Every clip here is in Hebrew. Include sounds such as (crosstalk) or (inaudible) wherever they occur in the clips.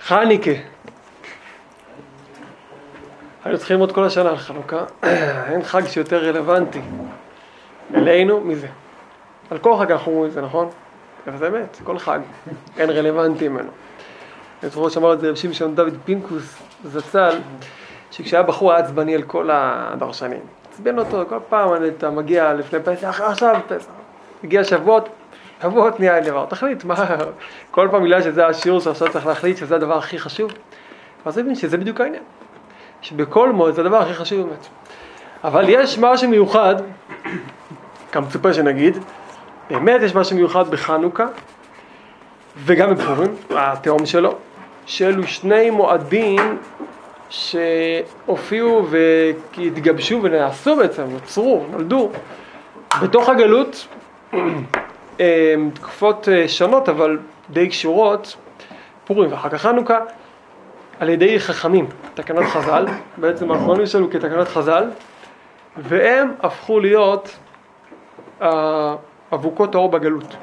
חניקה. היינו צריכים ללמוד כל השנה על חנוכה, (clears throat) אין חג שיותר רלוונטי אלינו מזה. על כל חג אנחנו אומרים את זה, נכון? זה אמת, כל חג אין רלוונטי ממנו. אני זוכר שאמר את זה רב שמשון דוד פינקוס זצ"ל, שכשהיה בחור היה עצבני על כל הדרשנים. עצבן אותו, כל פעם אתה מגיע לפני פסח, עכשיו פסח. הגיע שבועות, שבועות נהיה דבר. תחליט, מה, כל פעם בגלל שזה השיעור שעכשיו צריך להחליט שזה הדבר הכי חשוב. אז מבין שזה בדיוק העניין. שבכל מועד זה הדבר הכי חשוב באמת. אבל יש משהו מיוחד, כמצופה שנגיד, באמת יש משהו מיוחד בחנוכה וגם בפורים, התהום שלו, שאלו שני מועדים שהופיעו והתגבשו ונעשו בעצם, נוצרו, נולדו בתוך הגלות, תקופות אה, שונות אבל די קשורות, פורים ואחר כך חנוכה, על ידי חכמים, תקנות חז"ל, בעצם האחרונים שלנו כתקנות חז"ל, והם הפכו להיות אה, אבוקות האור בגלות.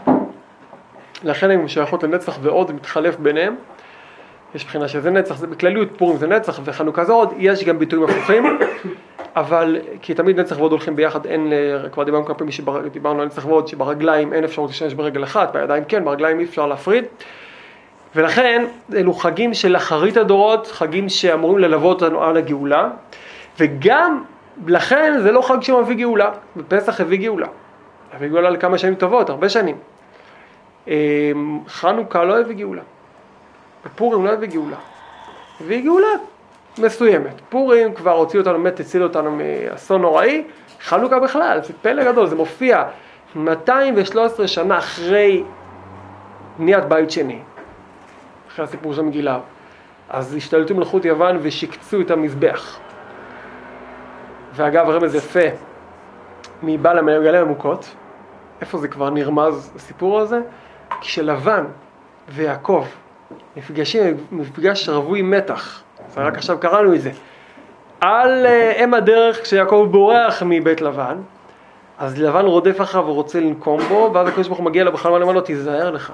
לכן הן שייכות לנצח ועוד, מתחלף ביניהם. יש מבחינה שזה נצח, זה בכלליות, פורים זה נצח וחנוכה זה עוד, יש גם ביטויים הפוכים, אבל כי תמיד נצח ועוד הולכים ביחד, אין, אה, כבר דיברנו כמה פעמים שדיברנו על נצח ועוד, שברגליים אין אפשרות להשתמש ברגל אחת, בידיים כן, ברגליים אי אפשר להפריד. ולכן אלו חגים של אחרית הדורות, חגים שאמורים ללוות אותנו על הגאולה, וגם לכן זה לא חג שמביא גאולה, ופסח הביא גאולה. הביא גאולה לכמה שנים טובות, הרבה שנים. אמ, חנוכה לא הביא גאולה, ופורים לא הביא גאולה, הביא גאולה מסוימת. פורים כבר הוציא אותנו, באמת הציל אותנו מאסון נוראי, חנוכה בכלל, זה פלא גדול, זה מופיע 213 שנה אחרי בניית בית שני. אחרי הסיפור של המגילה. אז השתלטו מלכות יוון ושיקצו את המזבח. ואגב, רמז יפה מבעל המגלה המוכות, איפה זה כבר נרמז הסיפור הזה? כשלבן ויעקב נפגשים, מפגש רווי מתח, רק עכשיו קראנו את זה, על אה, אם הדרך כשיעקב בורח מבית לבן, אז לבן רודף אחריו ורוצה לנקום בו, ואז הקדוש ברוך הוא מגיע אליו בחלום ואומר לו, תיזהר לך.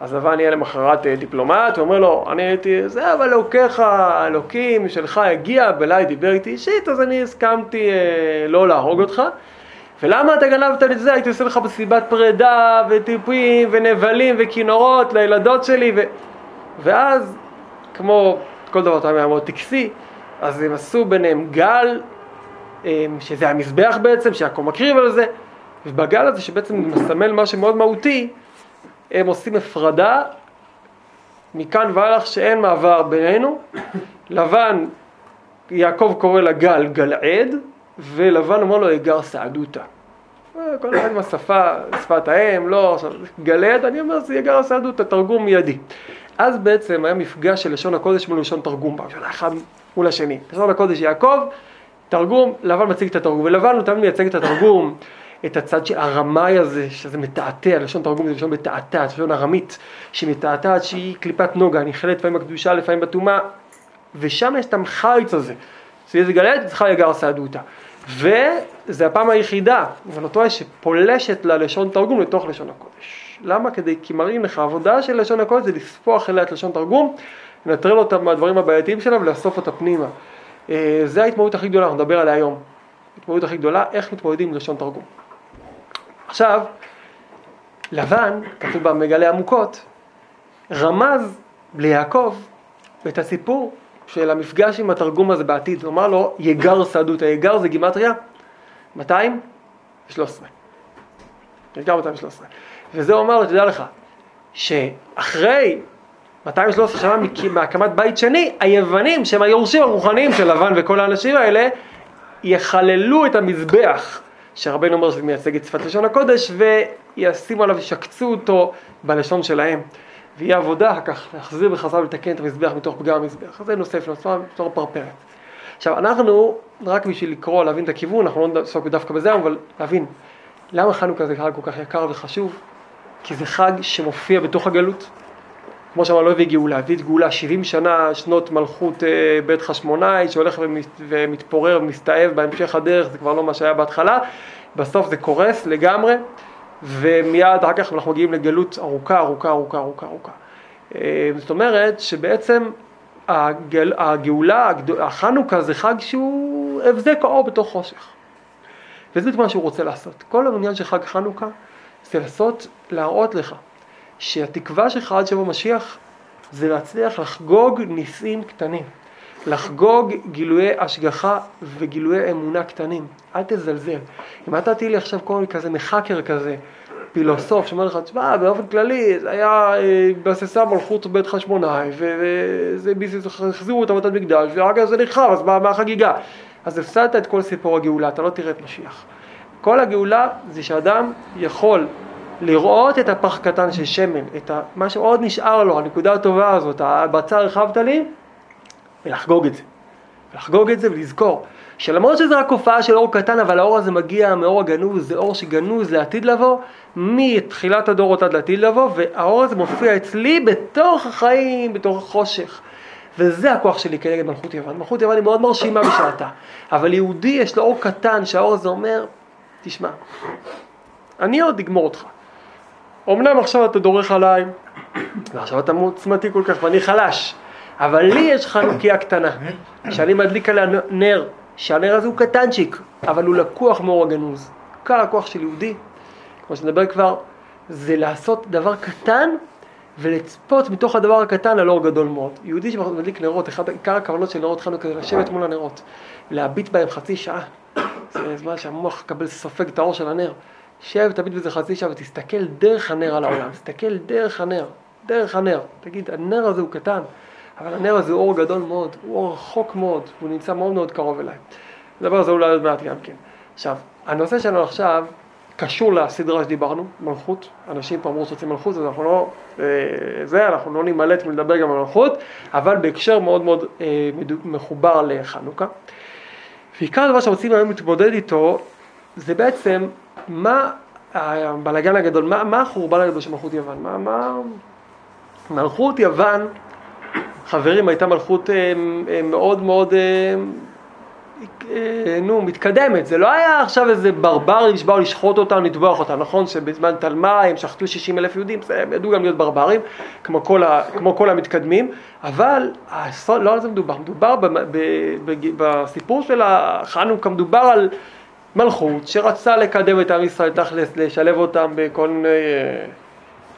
אז לבן יהיה למחרת אה, דיפלומט, הוא אומר לו, אני הייתי, זה אבל אלוקיך, אלוקים שלך הגיע, בליי דיבר איתי אישית, אז אני הסכמתי אה, לא להרוג אותך. ולמה אתה גנבת את זה? הייתי עושה לך מסיבת פרידה, וטיפים, ונבלים, וכינורות לילדות שלי, ו... ואז, כמו כל דבר תמיד היה מאוד טקסי, אז הם עשו ביניהם גל, אה, שזה המזבח בעצם, שיעקב מקריב על זה, ובגל הזה שבעצם מסמל משהו מאוד מהותי, הם עושים הפרדה מכאן והלך שאין מעבר בינינו. לבן, יעקב קורא לגל גלעד, ולבן אומר לו אגר סעדותא. אה, כל אחד עם השפה, שפת האם, לא, עכשיו, גלעד, אני אומר זה אגר סעדותא, תרגום מיידי. אז בעצם היה מפגש של לשון הקודש מול לשון תרגום, של אחד מול השני. לשון הקודש יעקב, תרגום, לבן מציג את התרגום, ולבן הוא תמיד מייצג את התרגום. את הצד של הרמאי הזה, שזה מתעתע, לשון תרגום זה לשון מתעתעת, לשון ארמית, שמתעתעת שהיא קליפת נוגה, נכלת לפעמים בקדושה, לפעמים בטומאה, ושם יש את המחיץ הזה, שזה גלעד, צריכה לגר סעדותא. וזה הפעם היחידה, אבל אותו יש שפולשת ללשון תרגום לתוך לשון הקודש. למה? כדי, כי מראים לך, העבודה של לשון הקודש זה לספוח אליה את לשון תרגום, לנטרל אותה מהדברים הבעייתיים שלה ולאסוף אותה פנימה. אה, זה ההתמודדות הכי גדולה, אנחנו נדבר עליה היום. ההתמודדות הכי גדולה, איך מתמודדים עם לשון תרגום. עכשיו, לבן, כתוב במגלה עמוקות, רמז ליעקב את הסיפור של המפגש עם התרגום הזה בעתיד. הוא אמר לו, יגר סעדות, היגר זה גימטריה 213. יגר 213. וזה הוא אמר לו, תדע לך, שאחרי 213 שנה מהקמת בית שני, היוונים, שהם היורשים הרוחניים של לבן וכל האנשים האלה, יחללו את המזבח שרבנו אומר שזה מייצג את שפת לשון הקודש, וישימו עליו, ישקצו אותו בלשון שלהם. ויהיה עבודה כך להחזיר בחזרה ולתקן את המזבח מתוך פגם המזבח. זה נושא בפני עצמו בצורה פרפרת. עכשיו, אנחנו, רק בשביל לקרוא, להבין את הכיוון, אנחנו לא נעסוק דווקא בזה, אבל להבין למה חנוכה זה חג כל כך יקר וחשוב, כי זה חג שמופיע בתוך הגלות. כמו שאמר, לא הביא גאולה, הביא את גאולה 70 שנה, שנות מלכות אה, בית חשמונאי, שהולך ומת, ומתפורר ומסתאב בהמשך הדרך, זה כבר לא מה שהיה בהתחלה, בסוף זה קורס לגמרי, ומיד אחר כך אנחנו מגיעים לגלות ארוכה, ארוכה, ארוכה, ארוכה, ארוכה. אה, זאת אומרת שבעצם הגל, הגאולה, החנוכה זה חג שהוא הבזק האור בתוך חושך. וזה מה שהוא רוצה לעשות. כל העניין של חג חנוכה זה לעשות, להראות לך שהתקווה שלך עד שבוע משיח זה להצליח לחגוג ניסים קטנים. לחגוג גילויי השגחה וגילויי אמונה קטנים. אל תזלזל. אם אתה תהיה לי עכשיו כל מיני כזה מחקר כזה, פילוסוף שאומר לך, תשמע, באופן כללי זה היה התבססה מלכות בית חשמונאי, וזה החזירו את עבודת מקדש, כך זה נחרב, אז מה החגיגה? אז הפסדת את כל סיפור הגאולה, אתה לא תראה את משיח. כל הגאולה זה שאדם יכול לראות את הפח קטן של שמן, את מה שעוד נשאר לו, הנקודה הטובה הזאת, הבצר הרחבת לי, ולחגוג את זה. לחגוג את זה ולזכור שלמרות שזה רק הופעה של אור קטן, אבל האור הזה מגיע מאור הגנוז, זה אור שגנוז לעתיד לבוא, מתחילת הדורות עד לעתיד לבוא, והאור הזה מופיע אצלי בתוך החיים, בתוך החושך. וזה הכוח שלי כנגד מלכות יוון. מלכות יוון היא מאוד מרשימה בשעתה, אבל יהודי יש לו אור קטן, שהאור הזה אומר, תשמע, אני עוד אגמור אותך. אמנם עכשיו אתה דורך עליי, ועכשיו אתה עוצמתי כל כך ואני חלש, אבל לי יש חנוכיה קטנה, שאני מדליק עליה נר, שהנר הזה הוא קטנצ'יק, אבל הוא לקוח מאור הגנוז. עיקר הכוח של יהודי, כמו שנדבר כבר, זה לעשות דבר קטן ולצפות מתוך הדבר הקטן על אור גדול מאוד. יהודי שמדליק נרות, אחד עיקר הכוונות של נרות חנוכה זה לשבת מול הנרות, להביט בהם חצי שעה. זה זמן שהמוח יקבל סופג את האור של הנר. שב, תביט בזה חצי שעה ותסתכל דרך הנר על העולם, תסתכל דרך הנר, דרך הנר. תגיד, הנר הזה הוא קטן, אבל הנר הזה הוא אור גדול מאוד, הוא אור רחוק מאוד, הוא נמצא מאוד מאוד קרוב אליי. נדבר על זה אולי עוד מעט גם כן. עכשיו, הנושא שלנו עכשיו קשור לסדרה שדיברנו, מלכות. אנשים פה אמרו שרוצים מלכות, אז אנחנו לא, אה, זה, אנחנו לא נמלט מלדבר גם על מלכות, אבל בהקשר מאוד מאוד אה, מחובר לחנוכה. ועיקר הדבר שרוצים היום להתמודד איתו, זה בעצם מה הבלאגן הגדול, מה, מה החורבן הגדול של מלכות יוון, מה, מה... מלכות יוון חברים, הייתה מלכות אה, אה, מאוד מאוד, אה, נו, מתקדמת. זה לא היה עכשיו איזה ברברים שבאו לשחוט אותם, לטבוח אותם, נכון? שבזמן תלמה הם שחטו 60 אלף יהודים, הם ידעו גם להיות ברברים, כמו כל, ה, כמו כל המתקדמים, אבל לא על זה מדובר, מדובר ב, ב, ב, בסיפור של החנוכה, מדובר על מלכות שרצה לקדם את עם ישראל תכלס, לשלב אותם בכל מיני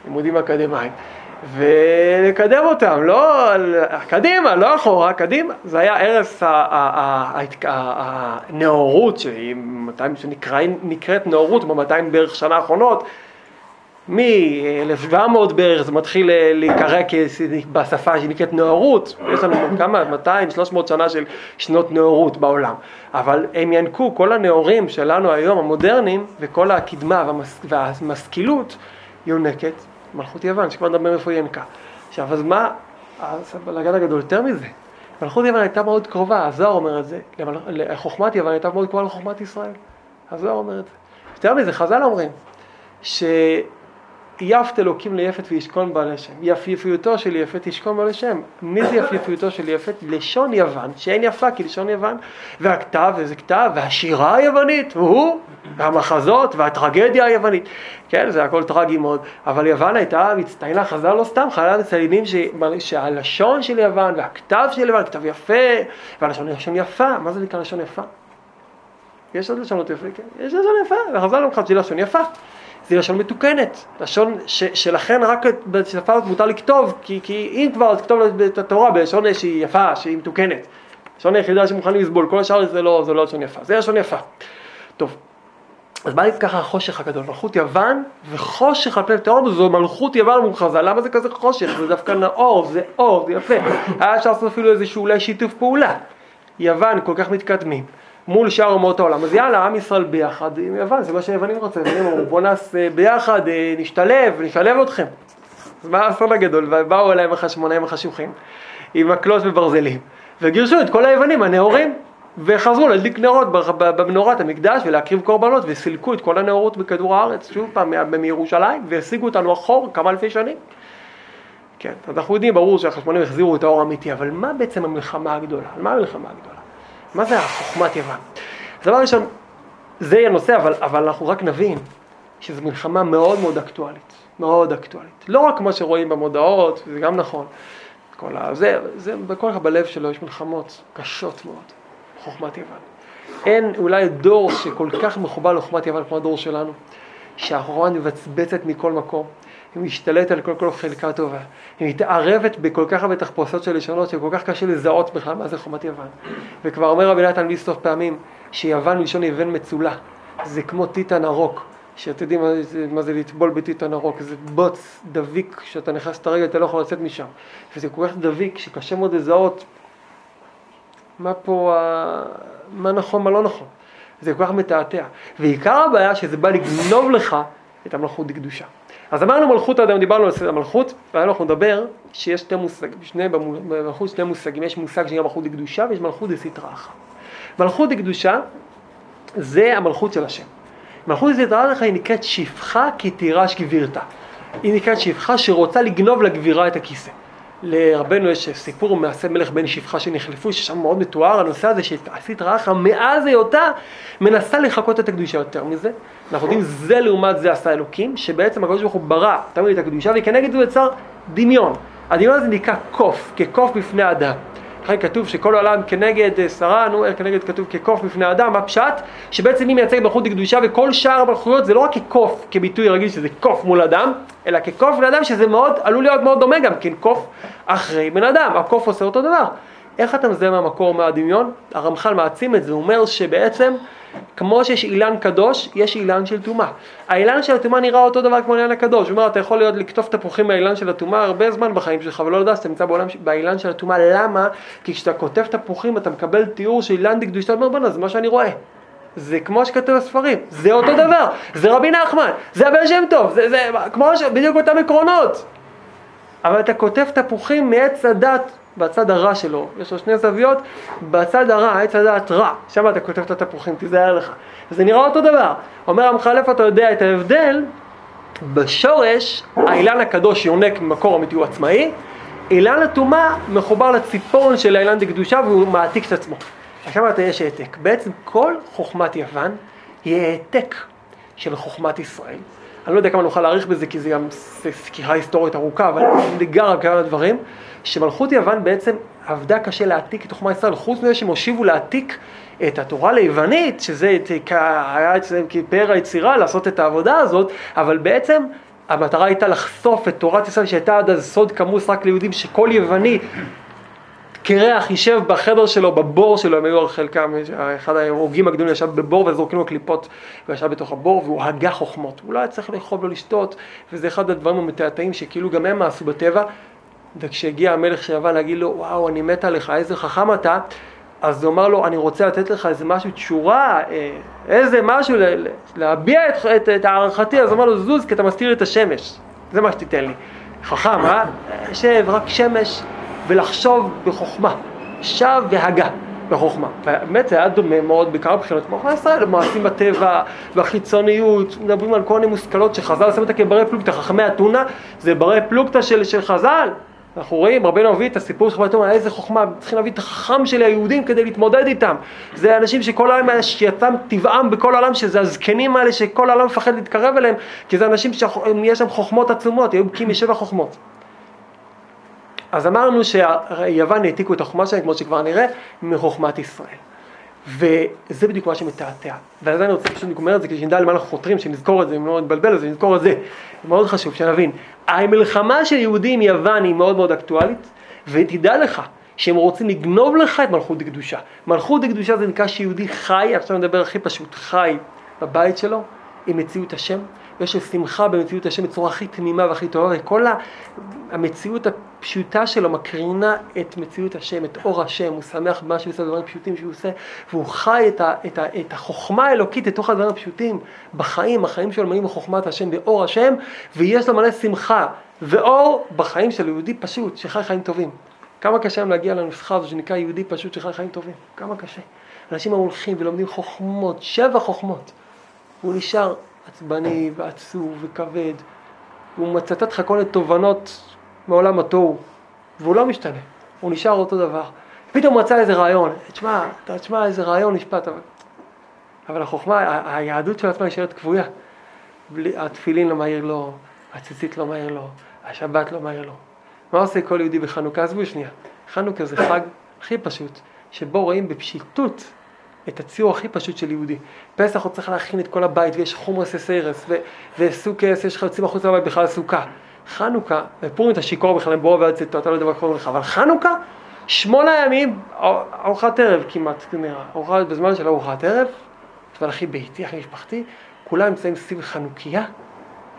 לימודים אקדמיים. ולקדם אותם, לא קדימה, לא אחורה, קדימה. זה היה ערש הנאורות, שנקראת נאורות ב-200 בערך שנה האחרונות, מ-1700 בערך זה מתחיל להיקרא בשפה שנקראת נאורות, יש לנו כמה, 200-300 שנה של שנות נאורות בעולם, אבל הם ינקו, כל הנאורים שלנו היום, המודרניים, וכל הקדמה והמשכילות יונקת מלכות יוון, שכבר נדבר איפה היא ינקה. עכשיו, אז מה, הבלאגן הגדול יותר מזה, מלכות יוון הייתה מאוד קרובה, הזוהר אומר את זה, חוכמת יוון הייתה מאוד קרובה לחוכמת ישראל, הזוהר אומר את זה. יותר מזה, חז"ל אומרים, ש... יפת אלוקים ליפת וישכון בה לשם. יפיפיותו של יפת ישכון בה לשם. מי זה יפיפיותו של יפת? לשון יוון, שאין יפה כי לשון יוון. והכתב, איזה כתב? והשירה היוונית, הוא, והמחזות, והטרגדיה היוונית. כן, זה הכל טרגי מאוד. אבל יוון הייתה מצטיינה, חז"ל לא סתם, חז"ל מציינים שהלשון של יוון, והכתב של יוון, כתב יפה, והלשון לשון יפה. מה זה נקרא לשון יפה? יש עוד לשונות יפה, כן? יש לשון יפה, וחז"ל אומרים לך לשון יפה. זה לשון מתוקנת, לשון ש, שלכן רק בשפה הזאת מותר לכתוב, כי, כי אם כבר לכתוב את התורה בלשון שהיא יפה, שהיא מתוקנת. לשון היחידה שמוכנים לסבול, כל השאר זה לא, זה לא לשון יפה, זה לשון יפה. טוב, אז מה ככה החושך הגדול? מלכות יוון וחושך על פני תהום זו מלכות יוון מוכרזה, למה זה כזה חושך? זה דווקא נאור, זה אור, זה יפה. היה אפשר לעשות אפילו איזשהו אולי שיתוף פעולה. יוון כל כך מתקדמים. מול שאר אומות העולם. אז יאללה, עם ישראל ביחד עם יוון, זה מה שהיוונים רוצים. הם אמרו, בואו נעשה ביחד, אה, נשתלב, נשלב אתכם. אז מה האסון הגדול? ובאו אליהם החשמונאים החשוכים, עם מקלות וברזלים, וגירשו את כל היוונים הנאורים, וחזרו להדליק נרות במנורת המקדש ולהקריב קורבנות, וסילקו את כל הנאורות בכדור הארץ, שוב פעם, מירושלים, והשיגו אותנו אחור כמה אלפי שנים. כן, אז אנחנו יודעים, ברור שהחשמונאים החזירו את האור האמיתי, אבל מה בעצם המלחמה הגדולה? על מה המלחמה הגדולה? מה זה החוכמת יוון? אז דבר ראשון, זה יהיה נושא, אבל, אבל אנחנו רק נבין שזו מלחמה מאוד מאוד אקטואלית, מאוד אקטואלית. לא רק מה שרואים במודעות, זה גם נכון. כל ה... זה, זה, בכל אחד בלב שלו יש מלחמות קשות מאוד, חוכמת יוון. אין אולי דור שכל כך מחובר לחוכמת יוון כמו הדור שלנו, שהחוכמה מבצבצת מכל מקום, היא משתלטת על כל כל חלקה טובה, היא מתערבת בכל כך הרבה תחפושות של לשונות שכל כך קשה לזהות בכלל מה זה חוכמת יוון. וכבר אומר רבי נתן בלי סוף פעמים שיוון מלשון יבן מצולה, זה כמו טיטן ארוק, שאתם יודעים מה זה, מה זה לטבול בטיטן ארוק, זה בוץ דביק שאתה נכנס את הרגל אתה לא יכול לצאת משם, וזה כל כך דביק שקשה מאוד לזהות מה פה, מה נכון, מה לא נכון. זה כל כך מתעתע. ועיקר הבעיה שזה בא לגנוב לך את המלכות דקדושה. אז אמרנו מלכות האדם, דיברנו על המלכות, והיום אנחנו נדבר שיש שתי מושגים, שני, במלכות שני מושגים, יש מושג שנקרא מלכות דקדושה ויש מלכות אחא. מלכות דקדושה זה המלכות של השם. מלכות אחא היא נקראת שפחה כי תירש גבירתה. היא נקראת שפחה שרוצה לגנוב לגבירה את הכיסא. לרבנו יש סיפור מעשה מלך בן שפחה שנחלפו, ששם מאוד מתואר הנושא הזה שעשית רעך מאז היותה מנסה לחקות את הקדושה יותר מזה. אנחנו יודעים זה לעומת זה עשה אלוקים, שבעצם הקדוש ברוך הוא ברא תמיד את הקדושה וכנגד זה יצר דמיון. הדמיון הזה נקרא קוף, כקוף בפני אדם. לכן כתוב שכל העולם כנגד אה, שרה, נו, כנגד כתוב כקוף בפני אדם, מה פשט? שבעצם היא מייצגת מלכות קדושה וכל שאר המלכויות זה לא רק כקוף, כביטוי רגיל שזה קוף מול אדם, אלא כקוף בן אדם שזה מאוד, עלול להיות מאוד דומה גם כן, קוף אחרי בן אדם, הקוף עושה אותו דבר. איך אתה מזהה מהמקור מהדמיון? הרמח"ל מעצים את זה, הוא אומר שבעצם כמו שיש אילן קדוש, יש אילן של טומאה. האילן של הטומאה נראה אותו דבר כמו האילן הקדוש. הוא אומר, אתה יכול להיות לקטוף תפוחים מהאילן של הטומאה הרבה זמן בחיים שלך, ולא לדעת שאתה נמצא בעולם, באילן של הטומאה. למה? כי כשאתה כותב תפוחים אתה מקבל תיאור של אילן דקדוש, אתה אומר, בוא'נה, זה מה שאני רואה. זה כמו שכתוב בספרים, זה אותו דבר, זה רבי נחמן, זה הבן שם טוב, זה, זה כמו ש... בדיוק אותם עקרונות. אבל אתה כותב תפוחים מעץ הדת בצד הרע שלו, יש לו שני זוויות, בצד הרע, עץ הדעת רע, שם אתה כותב את התפוחים, תיזהר לך. וזה נראה אותו דבר. אומר המחל, איפה אתה יודע את ההבדל? בשורש, האילן הקדוש יונק ממקור אמיתי הוא עצמאי, אילן הטומאה מחובר לציפורן של האילן דקדושה והוא מעתיק את עצמו. עכשיו אתה יש העתק. בעצם כל חוכמת יוון היא העתק של חוכמת ישראל. אני לא יודע כמה נוכל להאריך בזה כי זה גם סקירה היסטורית ארוכה, אבל ניגע על כמה דברים. שמלכות יוון בעצם עבדה קשה להעתיק את חוכמה ישראל, חוץ מזה שהם הושיבו להעתיק את התורה ליוונית, שזה היה אצלם כפאר היצירה לעשות את העבודה הזאת, אבל בעצם המטרה הייתה לחשוף את תורת ישראל שהייתה עד אז סוד כמוס רק ליהודים, שכל יווני קרח יישב בחדר שלו, בבור שלו, הם היו חלקם, אחד ההרוגים הגדולים ישב בבור וזורקים לו קליפות וישב בתוך הבור והוא הגה חוכמות. הוא לא היה צריך לאכול ולא לשתות, וזה אחד הדברים המתעתעים שכאילו גם הם מעשו בטבע, וכשהגיע המלך של יוון להגיד לו, וואו, אני מת עליך, איזה חכם אתה, אז הוא אמר לו, אני רוצה לתת לך איזה משהו, תשורה, אה, איזה משהו, להביע את, את, את הערכתי, אז הוא אמר לו, זוז, כי אתה מסתיר את השמש, זה מה שתיתן לי. חכם, אה? שב, רק שמש, ולחשוב בחוכמה, שב והגה. בחוכמה. באמת זה היה דומה מאוד בכמה בחינות כמו חוכמה ישראל, מעשים בטבע, והחיצוניות, מדברים על כל מיני מושכלות שחז"ל שם אותה כברי פלוגתא, חכמי אתונה זה ברי פלוגתא של, של חז"ל, אנחנו רואים, רבנו מביא את הסיפור של חוכמת איזה חוכמה, צריכים להביא את החכם של היהודים כדי להתמודד איתם. זה אנשים שכל העולם שיצאם טבעם בכל העולם, שזה הזקנים האלה שכל העולם מפחד להתקרב אליהם, כי זה אנשים שיש שם חוכמות עצומות, היו בקיאים משבע חוכמות. אז אמרנו שיוון העתיקו את החוכמה שלהם, כמו שכבר נראה, מחוכמת ישראל. וזה בדיוק מה שמתעתע. ואז אני רוצה פשוט לקומר את זה, כדי שנדע למה אנחנו חותרים, שנזכור את זה, אם לא נתבלבל, אז נזכור את זה. זה מאוד חשוב, שנבין. המלחמה של יהודים עם יוון היא מאוד מאוד אקטואלית, ותדע לך שהם רוצים לגנוב לך את מלכות דקדושה. מלכות דקדושה זה נקרא שיהודי חי, עכשיו נדבר הכי פשוט, חי בבית שלו, עם מציאות השם, לו שמחה במציאות השם בצורה הכי תמימה והכי טובה, וכל המציאות הפשוטה שלו מקרינה את מציאות השם, את אור השם, הוא שמח במה שהוא עושה, דברים פשוטים שהוא עושה, והוא חי את, ה, את, ה, את החוכמה האלוקית לתוך הדברים הפשוטים, בחיים, החיים שלו מלאים בחוכמת השם, באור השם, ויש לו מלא שמחה ואור בחיים של יהודי פשוט, שחי חיים טובים. כמה קשה היום להגיע לנוסחה הזו שנקרא יהודי פשוט שחי חיים טובים, כמה קשה. אנשים הולכים ולומדים חוכמות, שבע חוכמות, הוא נשאר עצבני ועצוב וכבד, הוא מצטט לך כל מיני תובנות מעולם התוהו, והוא לא משתנה, הוא נשאר אותו דבר. פתאום הוא מצא איזה רעיון, תשמע, תשמע איזה רעיון נשפט, אבל, אבל החוכמה, היהדות של עצמה נשארת כבויה. בלי, התפילין לא מהיר לו, הציצית לא מהיר לו, השבת לא מהיר לו. מה עושה כל יהודי בחנוכה? עזבו שנייה. חנוכה זה חג הכי פשוט, שבו רואים בפשיטות את הציור הכי פשוט של יהודי. פסח הוא צריך להכין את כל הבית, ויש חומרס אסיירס, וסוכס, יש לך יוצאים החוצה מהבית בכלל סוכה. חנוכה, בפורים אתה שיכור בכלל, בואו ועד צאתו, אתה לא יודע מה קורה לך, אבל חנוכה, שמונה ימים, ארוחת ערב כמעט, נראה, ארוחת, בזמן של ארוחת ערב, אבל הכי ביתי, הכי משפחתי, כולם נמצאים סביב חנוכיה,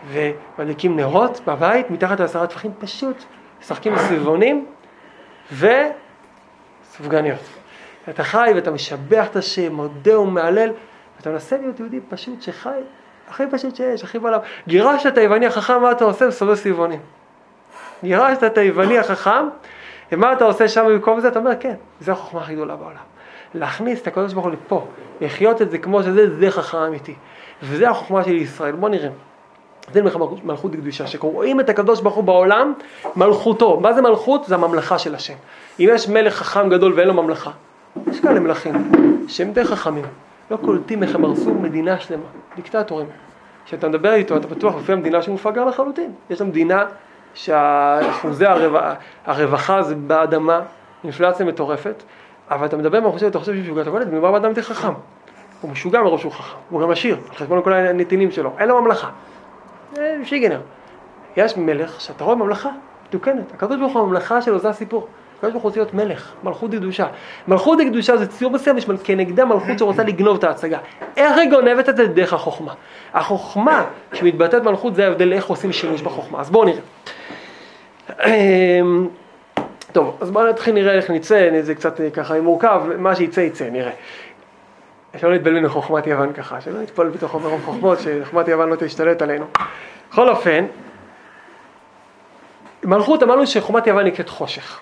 ומדליקים נרות בבית, מתחת לעשרה טפחים, פשוט משחקים בסביבונים, וסופגניות. אתה חי ואתה משבח את השם, מודה ומהלל, ואתה מנסה להיות יהודי פשוט שחי, הכי פשוט שיש, הכי בעולם. גירשת את היווני החכם, מה אתה עושה? מסובב סביבונים. גירשת את היווני החכם, ומה אתה עושה שם במקום זה? אתה אומר, כן, זו החוכמה הכי גדולה בעולם. להכניס את הקדוש ברוך הוא לפה, לחיות את זה כמו שזה, זה חכם אמיתי. וזה החוכמה של ישראל. בוא נראה. זה מלכות קדושה, שקוראים את הקדוש ברוך הוא בעולם, מלכותו. מה זה מלכות? זה הממלכה של השם. אם יש מלך חכם גדול ואין לו ממלכה, יש כאלה מלכים שהם די חכמים, לא קולטים איך הם הרסו מדינה שלמה, דיקטטורים. כשאתה מדבר איתו, אתה בטוח לפי המדינה שמופגר לחלוטין. יש לה מדינה שאחוזי הרווחה, הרווחה זה באדמה, אינפלציה מטורפת, אבל אתה מדבר מהחושב, אתה חושב שהוא קולט, מדובר באדם יותר חכם. הוא משוגע מראש שהוא חכם, הוא גם עשיר, על חשבון כל הנתינים שלו, אין לו ממלכה. שיגנר. יש מלך שאתה רואה ממלכה מתוקנת, ברוך הוא הממלכה שלו זה הסיפור. הקדוש ברוך הוא רוצה להיות מלך, מלכות קדושה. מלכות קדושה זה ציור מסוים, יש כנגדה מלכות שרוצה (coughs) לגנוב את ההצגה. איך היא גונבת את זה? דרך החוכמה. החוכמה שמתבטאת מלכות זה ההבדל איך עושים שימוש בחוכמה. אז בואו נראה. (coughs) טוב, אז בואו נתחיל נראה איך נצא, זה קצת ככה מורכב, מה שיצא יצא, נראה. שלא נתבלבל עם חוכמת יוון ככה, שלא נתפול בתוך מרום חוכמות, שחוכמת יוון לא תשתלט עלינו. בכל אופן, מלכות אמרנו שחוכמת יוון נקראת חושך.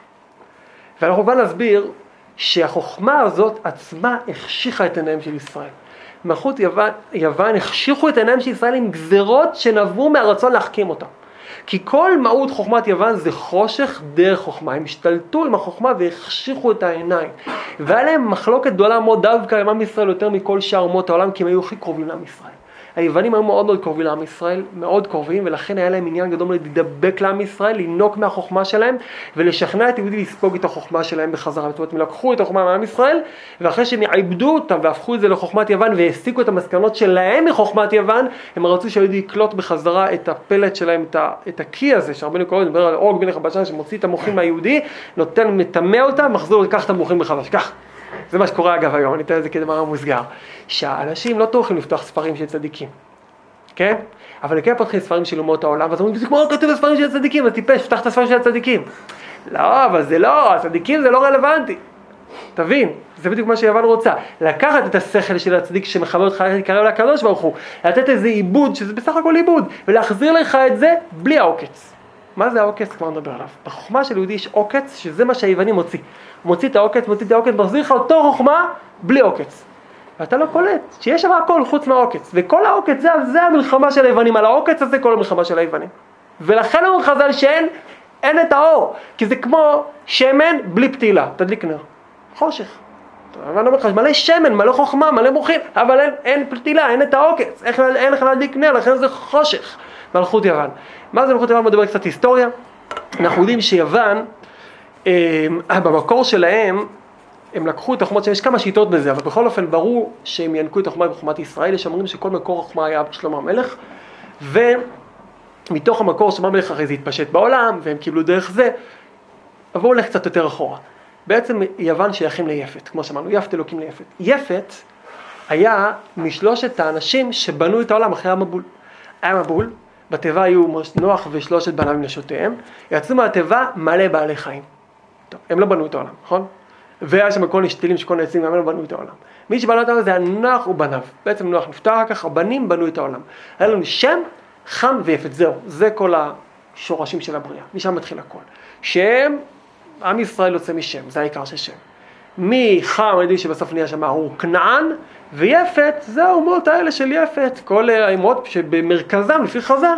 ואנחנו באים להסביר שהחוכמה הזאת עצמה החשיכה את עיניהם של ישראל. מלכות יוון, יוון החשיכו את עיניהם של ישראל עם גזרות שנבעו מהרצון להחכים אותם. כי כל מהות חוכמת יוון זה חושך דרך חוכמה. הם השתלטו עם החוכמה והחשיכו את העיניים. והיה להם מחלוקת גדולה מאוד דווקא עם עם ישראל יותר מכל שאר אומות העולם, כי הם היו הכי קרובים לעם ישראל. היוונים היו מאוד מאוד קרובים לעם ישראל, מאוד קרובים, ולכן היה להם עניין גדול להידבק לעם ישראל, לינוק מהחוכמה שלהם, ולשכנע את יהודי לספוג את החוכמה שלהם בחזרה. זאת אומרת, הם לקחו את החוכמה מעם ישראל, ואחרי שהם עיבדו אותה והפכו את זה לחוכמת יוון, והסיקו את המסקנות שלהם מחוכמת יוון, הם רצו שהיהודי יקלוט בחזרה את הפלט שלהם, את, הקי הזה, שהרבנו קוראים, מדבר על אורג מלך הבשן שמוציא את המוחים מהיהודי, נותן, מטמא אותם, מחזור לקח את המוחים בחדש. כך. זה מה שקורה אגב היום, אני אתן את זה כדבר מוסגר. שהאנשים לא טורחים לפתוח ספרים של צדיקים, כן? אבל הם כן פותחים ספרים של אומות העולם, ואז אומרים, זה כמו כתוב בספרים של צדיקים, אז טיפש, פתח את הספרים של הצדיקים. לא, אבל זה לא, הצדיקים זה לא רלוונטי. תבין, זה בדיוק מה שיוון רוצה. לקחת את השכל של הצדיק שמחבר אותך להתקרב לקדוש ברוך הוא, לתת איזה עיבוד, שזה בסך הכל עיבוד, ולהחזיר לך את זה בלי העוקץ. מה זה העוקץ? כבר נדבר עליו. בחוכמה של יהודי יש עוקץ, שזה מה שהיווני מוציא. מוציא את העוקץ, מוציא את העוקץ, מחזיר לך אותו חוכמה בלי עוקץ. ואתה לא קולט שיש שם הכל חוץ מהעוקץ. וכל העוקץ, זה, זה המלחמה של היוונים, על העוקץ הזה כל המלחמה של היוונים. ולכן אומר חז"ל שאין אין את האור, כי זה כמו שמן בלי פתילה, תדליק נר. חושך. אבל אומר לך, מלא שמן, מלא חוכמה, מלא מוחים, אבל אין, אין פתילה, אין את העוקץ, איך, אין לך להדליק נר, לכן זה חושך, מלכות יוון. מה זה מלכות יוון? מדבר קצת היסטוריה. אנחנו יודעים שיוון, במקור שלהם, הם לקחו את החוכמות, יש כמה שיטות בזה, אבל בכל אופן ברור שהם ינקו את החוכמה בחוכמת ישראל, יש אומרים שכל מקור החוכמה היה שלמה המלך, ומתוך המקור שלמה המלך אחרי זה התפשט בעולם, והם קיבלו דרך זה, אבל בואו נלך קצת יותר אחורה. בעצם יוון שייכים ליפת, כמו שאמרנו, יפת אלוקים ליפת. יפת היה משלושת האנשים שבנו את העולם אחרי המבול. היה מבול, בתיבה היו נוח ושלושת בניו ונשותיהם, יצאו מהתיבה מלא בעלי חיים. טוב, הם לא בנו את העולם, נכון? והיה שם כל השתילים שכל העצים, הם לא בנו את העולם. מי שבנה את העולם זה היה נוח ובניו. בעצם נוח נפטר אחר כך, הבנים בנו את העולם. היה לנו שם, חם ויפת, זהו, זה כל השורשים של הבריאה, משם מתחיל הכל. שם, עם ישראל יוצא משם, זה העיקר של שם. מחם, אני יודע שבסוף נהיה שם ארור כנען, ויפת, זה האומות האלה של יפת, כל האומות שבמרכזם, לפי חז"ל,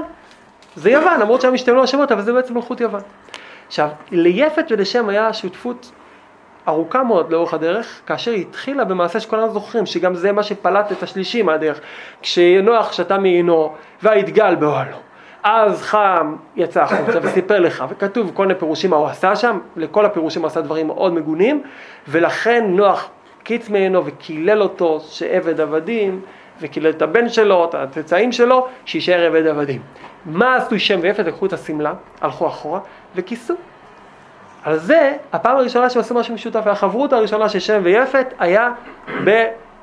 זה יוון, למרות שהם השתנו השמות, אבל זה בעצם מלכות יוון. עכשיו, ליפת ולשם היה שותפות ארוכה מאוד לאורך הדרך, כאשר היא התחילה במעשה שכולנו זוכרים, שגם זה מה שפלט את השלישי מהדרך. כשנוח שתה מעינו והיתגל באוהלו. אז חם יצא החוצה וסיפר לך, וכתוב כל מיני פירושים מה הוא עשה שם, לכל הפירושים הוא עשה דברים מאוד מגונים, ולכן נוח קיץ מעינו וקילל אותו שעבד עבדים, וקילל את הבן שלו, את הצאצאים שלו, שיישאר עבד עבדים. מה עשו שם ויפת? לקחו את השמלה, הלכו אחורה וכיסו. על זה, הפעם הראשונה שהם עשו משהו משותף, והחברות הראשונה של שם ויפת היה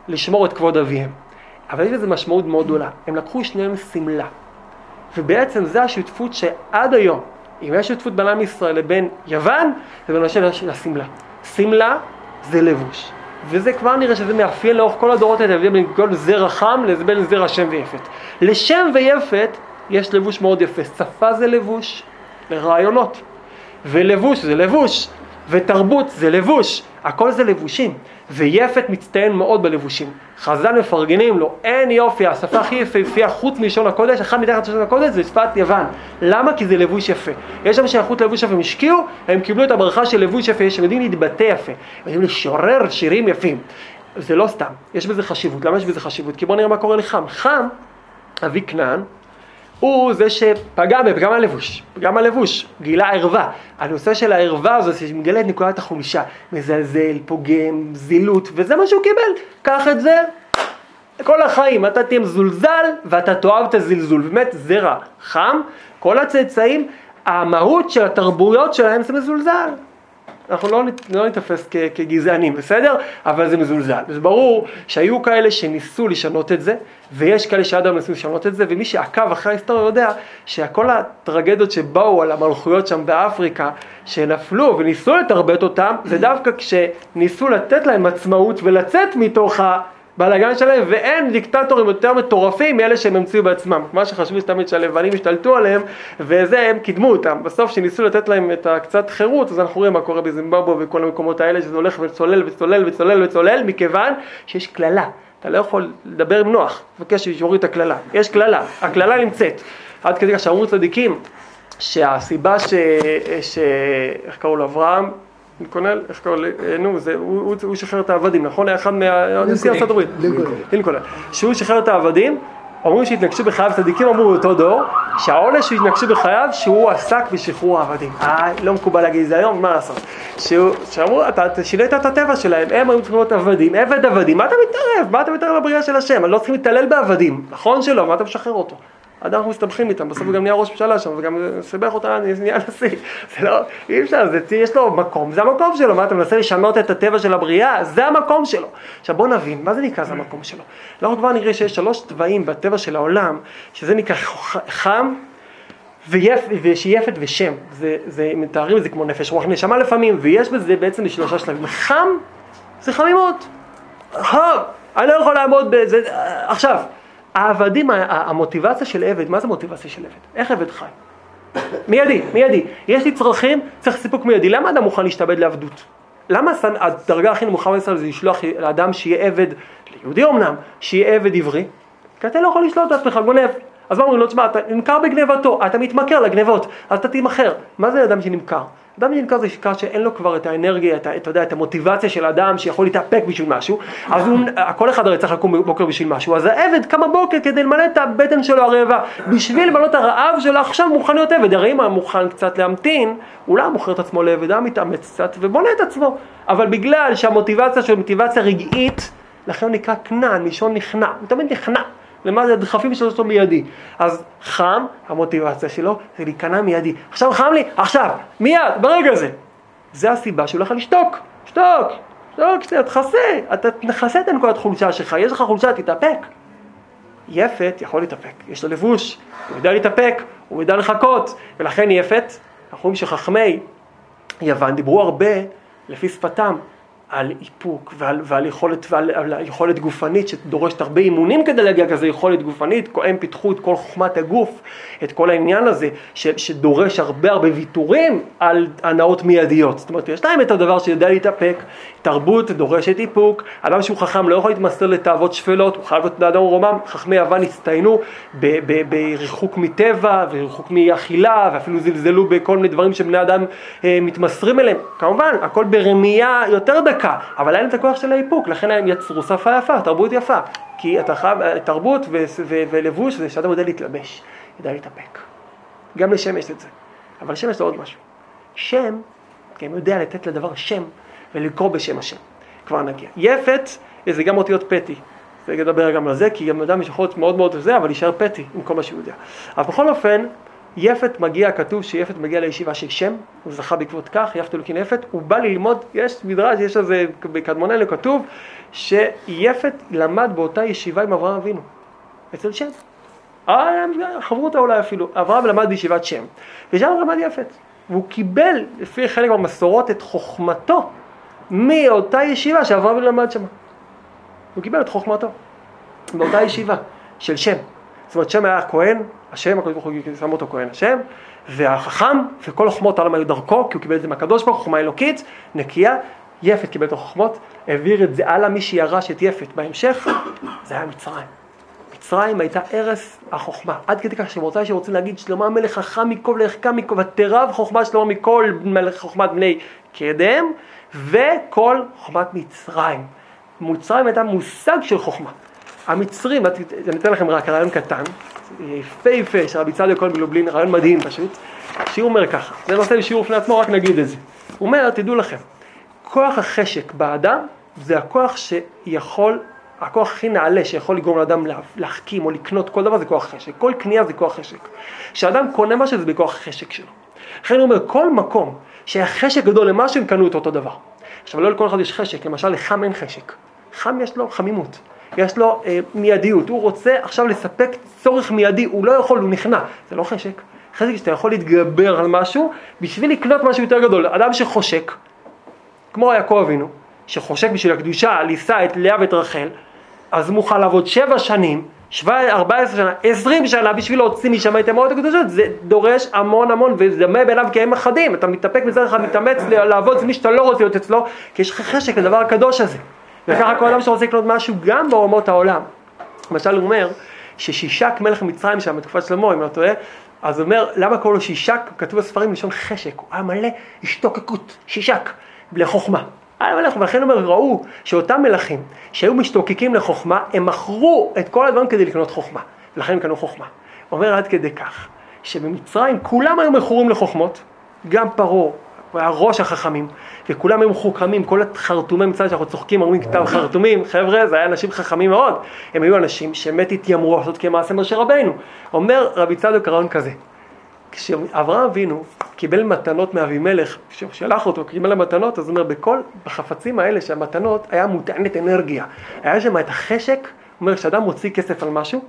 בלשמור את כבוד אביהם. אבל יש לזה משמעות מאוד גדולה. הם לקחו שניהם שמלה. ובעצם זה השותפות שעד היום, אם יש שותפות בין עם ישראל לבין יוון, זה בין השם לשמלה. שמלה זה לבוש. וזה כבר נראה שזה מאפיין לאורך כל הדורות האלה, בין כל זרע חם לבין זרע שם ויפת. לשם ויפת יש לבוש מאוד יפה. שפה זה לבוש לרעיונות. ולבוש זה לבוש, ותרבות זה לבוש, הכל זה לבושים. ויפת מצטיין מאוד בלבושים. חז"ל מפרגנים לו, אין יופי, השפה הכי יפהפייה חוץ מלשון הקודש, אחד מתחת לשון הקודש זה שפת יוון. למה? כי זה לבוש יפה. יש שם שייכות ללבוש יפה, הם השקיעו, הם קיבלו את הברכה של לבוש יפה, הם יודעים להתבטא יפה, הם יודעים לשורר שירים יפים. זה לא סתם, יש בזה חשיבות. למה יש בזה חשיבות? כי בוא נראה מה קורה לחם. חם, אבי כנען, הוא זה שפגע בפגם הלבוש, פגם הלבוש, גילה ערווה. הנושא של הערווה הזו, שמגלה את נקודת החולשה, מזלזל, פוגם, זילות, וזה מה שהוא קיבל. קח את זה, כל החיים, אתה תהיה מזולזל ואתה תאהב את הזלזול. באמת, זרע חם, כל הצאצאים, המהות של התרבויות שלהם זה מזולזל. אנחנו לא, לא נתפס כ, כגזענים, בסדר? אבל זה מזולזל. זה ברור שהיו כאלה שניסו לשנות את זה, ויש כאלה שעד היום ניסו לשנות את זה, ומי שעקב אחרי ההיסטוריה יודע שכל הטרגדיות שבאו על המלכויות שם באפריקה, שנפלו וניסו לתרבט אותם, זה דווקא כשניסו לתת להם עצמאות ולצאת מתוך ה... בלאגן שלהם, ואין דיקטטורים יותר מטורפים מאלה שהם המציאו בעצמם. מה שחשבו שתמיד שהלבנים השתלטו עליהם, וזה הם קידמו אותם. בסוף כשניסו לתת להם את הקצת חירות, אז אנחנו רואים מה קורה בזימבבו וכל המקומות האלה, שזה הולך וצולל וצולל וצולל וצולל, מכיוון שיש קללה. אתה לא יכול לדבר עם נוח, מבקש שיוריד את הקללה. יש קללה, הקללה נמצאת. עד כדי כך שאמרו צדיקים, שהסיבה ש... ש... איך קראו לו? אברהם לינקולן, איך קוראים, אה, נו, זה, הוא, הוא, הוא שחרר את העבדים, נכון? היה אחד מהנשיא ארצות הברית. לינקולן. שהוא שחרר את העבדים, אומרים שהתנגשו בחייו, צדיקים אמרו באותו דור, שהעונש שהתנגשו בחייו, שהוא עסק בשחרור העבדים. אה, לא מקובל להגיד את זה היום, מה לעשות? שאמרו, אתה שינית את הטבע שלהם, הם היו צריכים להיות עבדים, עבד עבדים, מה אתה מתערב? מה אתה מתערב בבריאה של השם? אני לא צריכים להתעלל בעבדים, נכון שלא, מה אתה משחרר אותו? עד אנחנו מסתבכים איתם, בסוף הוא גם נהיה ראש ממשלה שם, וגם סיבך אותה, נהיה נשיא. (laughs) זה לא, אי אפשר, זה, יש לו מקום, זה המקום שלו, מה אתה מנסה לשנות את הטבע של הבריאה? זה המקום שלו. עכשיו בוא נבין, מה זה נקרא זה המקום שלו? אנחנו כבר נראה שיש שלוש צבעים בטבע של העולם, שזה נקרא חם, ויפ, ושיפת ושם, זה, זה, מתארים את זה כמו נפש רוח נשמה לפעמים, ויש בזה בעצם שלושה שלבים. חם זה חמימות. חם, אני לא יכול לעמוד בזה, עכשיו, העבדים, המוטיבציה של עבד, מה זה מוטיבציה של עבד? איך עבד חי? מיידי, מיידי. יש לי צרכים, צריך סיפוק מיידי. למה אדם מוכן להשתעבד לעבדות? למה הדרגה הכי נמוכה בישראל זה לשלוח לאדם שיהיה עבד, ליהודי אמנם, שיהיה עבד עברי? כי אתה לא יכול לשלוט את עצמך, גונב. אז מה אומרים לו, תשמע, אתה נמכר בגנבתו, אתה מתמכר לגנבות, אז אתה תימכר. מה זה אדם שנמכר? אדם שנמכר זה שקר שאין לו כבר את האנרגיה, את, אתה יודע, את המוטיבציה של האדם שיכול להתאפק בשביל משהו, אז הוא, כל אחד הרי צריך לקום בבוקר בשביל משהו, אז העבד קם בבוקר כדי למלא את הבטן שלו הרעבה, בשביל למלא את הרעב שלו עכשיו מוכן להיות עבד, הרי אם הוא מוכן קצת להמתין, אולי הוא מוכר את עצמו לעבד, היה מתאמץ קצת ובונה את עצמו, אבל בגלל שהמוטיבציה שלו היא מוטיבציה רגעית, לכן הוא נקרא כנען, מלשון נכנע, הוא תמיד נכנע. למה זה הדחפים שלו אותו מיידי. אז חם, המוטיבציה שלו זה להיכנע מיידי. עכשיו חם לי, עכשיו, מיד, ברגע הזה. זה הסיבה שהוא הולך לשתוק, שתוק, שתוק, שתוק, תכסה, אתה תכסה את הנקודת חולשה שלך, יש לך חולשה, תתאפק. יפת יכול להתאפק, יש לו לבוש, הוא יודע להתאפק, הוא יודע לחכות, ולכן יפת, אנחנו רואים שחכמי יוון דיברו הרבה לפי שפתם, על איפוק ועל, ועל יכולת, ועל על יכולת גופנית שדורשת הרבה אימונים כדי להגיע כזה יכולת גופנית, הם פיתחו את כל חוכמת הגוף, את כל העניין הזה ש, שדורש הרבה הרבה ויתורים על הנאות מיידיות. זאת אומרת, יש להם את הדבר שיודע להתאפק, תרבות דורשת איפוק, אדם שהוא חכם לא יכול להתמסר לתאוות שפלות, הוא חייב להיות אדם רומם, חכמי יוון הצטיינו בריחוק מטבע וריחוק מאכילה ואפילו זלזלו בכל מיני דברים שבני אדם אה, מתמסרים אליהם. כמובן, הכל ברמייה יותר דקה, אבל אין את הכוח של האיפוק, לכן הם יצרו שפה יפה, תרבות יפה. כי אתה חייב, תרבות ו- ו- ולבוש זה שאדם יודע להתלבש, יודע להתאפק. גם לשם יש את זה. אבל לשם יש לו עוד משהו. שם, הם יודע לתת לדבר שם ולקרוא בשם השם. כבר נגיע. יפת, זה גם אותיות פתי. נדבר גם על זה, כי גם אדם יכול להיות מאוד מאוד זה, אבל יישאר פתי עם כל מה שהוא יודע. אבל בכל אופן, יפת מגיע, כתוב שיפת מגיע לישיבה של שם, הוא זכה בעקבות כך, יפת אלוקין יפת, הוא בא ללמוד, יש מדרש, יש איזה, בקדמוננו כתוב, שיפת למד באותה ישיבה עם אברהם אבינו, אצל שם. אה, חברותא אולי אפילו, אברהם למד בישיבת שם, ושם למד יפת, והוא קיבל, לפי חלק מהמסורות, את חוכמתו מאותה ישיבה שאברהם למד שם. הוא קיבל את חוכמתו, באותה ישיבה של שם. זאת אומרת, שם היה כהן, השם, הקדוש ברוך הוא שם אותו כהן השם, והחכם, וכל חוכמות העולם היו דרכו, כי הוא קיבל את זה מהקדוש ברוך הוא, חוכמה אלוקית, נקייה, יפת קיבל את החוכמות, העביר את זה הלאה, מי שירש את יפת בהמשך, זה היה מצרים. מצרים הייתה ערש החוכמה, עד כדי כך שמוצאי שרוצים להגיד שלמה המלך חכם מכל לחכם מכל, ותרב חוכמה שלמה מכל מלך חוכמת בני קדם, וכל חוכמת מצרים. מצרים הייתה מושג של חוכמה. המצרים, אני אתן לכם רק רעיון קטן, יפהפה של רבי צדוק כהן מלובלין, רעיון מדהים פשוט, שהוא אומר ככה, זה נושא לשיעור בפני עצמו, רק נגיד את זה. הוא אומר, תדעו לכם, כוח החשק באדם זה הכוח שיכול, הכוח הכי נעלה שיכול לגרום לאדם להחכים או לקנות כל דבר זה כוח חשק, כל קנייה זה כוח חשק. כשאדם קונה משהו זה בכוח החשק שלו. לכן הוא אומר, כל מקום שהיה חשק גדול למשהו הם קנו את אותו דבר. עכשיו לא לכל אחד יש חשק, למשל לחם אין חשק, חם יש לו חמימות. יש לו אה, מיידיות, הוא רוצה עכשיו לספק צורך מיידי, הוא לא יכול, הוא נכנע, זה לא חשק. חשק שאתה יכול להתגבר על משהו בשביל לקנות משהו יותר גדול. אדם שחושק, כמו יעקב אבינו, שחושק בשביל הקדושה, לישא את לאה ואת רחל, אז הוא מוכן לעבוד שבע שנים, 14 שנה, 20 שנה בשביל להוציא משם את המאות הקדושות, זה דורש המון המון וזה דמה בעיניו כי הם אחדים, אתה מתאפק מצד אחד, מתאמץ לעבוד אצל מי שאתה לא רוצה להיות אצלו, כי יש לך חשק לדבר הקדוש הזה. וככה כל אדם שרוצה לקנות משהו גם באומות העולם. למשל הוא אומר ששישק מלך מצרים שם בתקופת שלמה, אם לא טועה, אז הוא אומר, למה קוראים לו שישק? כתוב בספרים לשון חשק, הוא היה מלא השתוקקות, שישק, לחוכמה. היה מלך, ולכן אומר, ראו שאותם מלכים שהיו משתוקקים לחוכמה, הם מכרו את כל הדברים כדי לקנות חוכמה, ולכן הם קנו חוכמה. אומר עד כדי כך, שבמצרים כולם היו מכורים לחוכמות, גם פרעה, הוא היה ראש החכמים, וכולם היו חוכמים, כל החרטומי מצד שאנחנו צוחקים, אומרים כתב חרטומים, חבר'ה, זה היה אנשים חכמים מאוד, הם היו אנשים שבאמת התיימרו לעשות כמעשה משה רבנו. אומר רבי צדוק רעיון כזה, כשאברהם אבינו קיבל מתנות מאבימלך, כשהוא שלח אותו, קיבל מתנות, אז הוא אומר, בכל החפצים האלה של המתנות היה מוטענת אנרגיה. היה שם את החשק, הוא אומר, כשאדם מוציא כסף על משהו,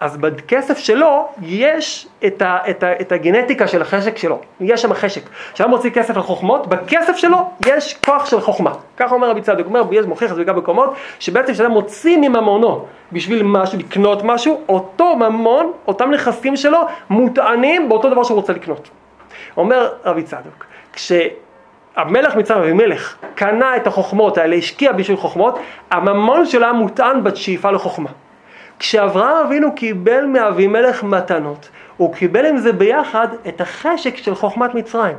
אז בכסף שלו יש את, ה, את, ה, את הגנטיקה של החשק שלו, יש שם חשק. כשאדם מוציא כסף על חוכמות, בכסף שלו יש כוח של חוכמה. ככה אומר רבי צדוק, הוא אומר, יש מוכיח את זה גם במקומות, שבעצם כשאדם מוציא מממונו בשביל משהו, לקנות משהו, אותו ממון, אותם נכסים שלו, מוטענים באותו דבר שהוא רוצה לקנות. אומר רבי צדוק, כש... המלך מצרים אבימלך קנה את החוכמות האלה, השקיע בשביל חוכמות, הממון שלו היה מוטען בשאיפה לחוכמה. כשאברהם אבינו קיבל מאבימלך מתנות, הוא קיבל עם זה ביחד את החשק של חוכמת מצרים.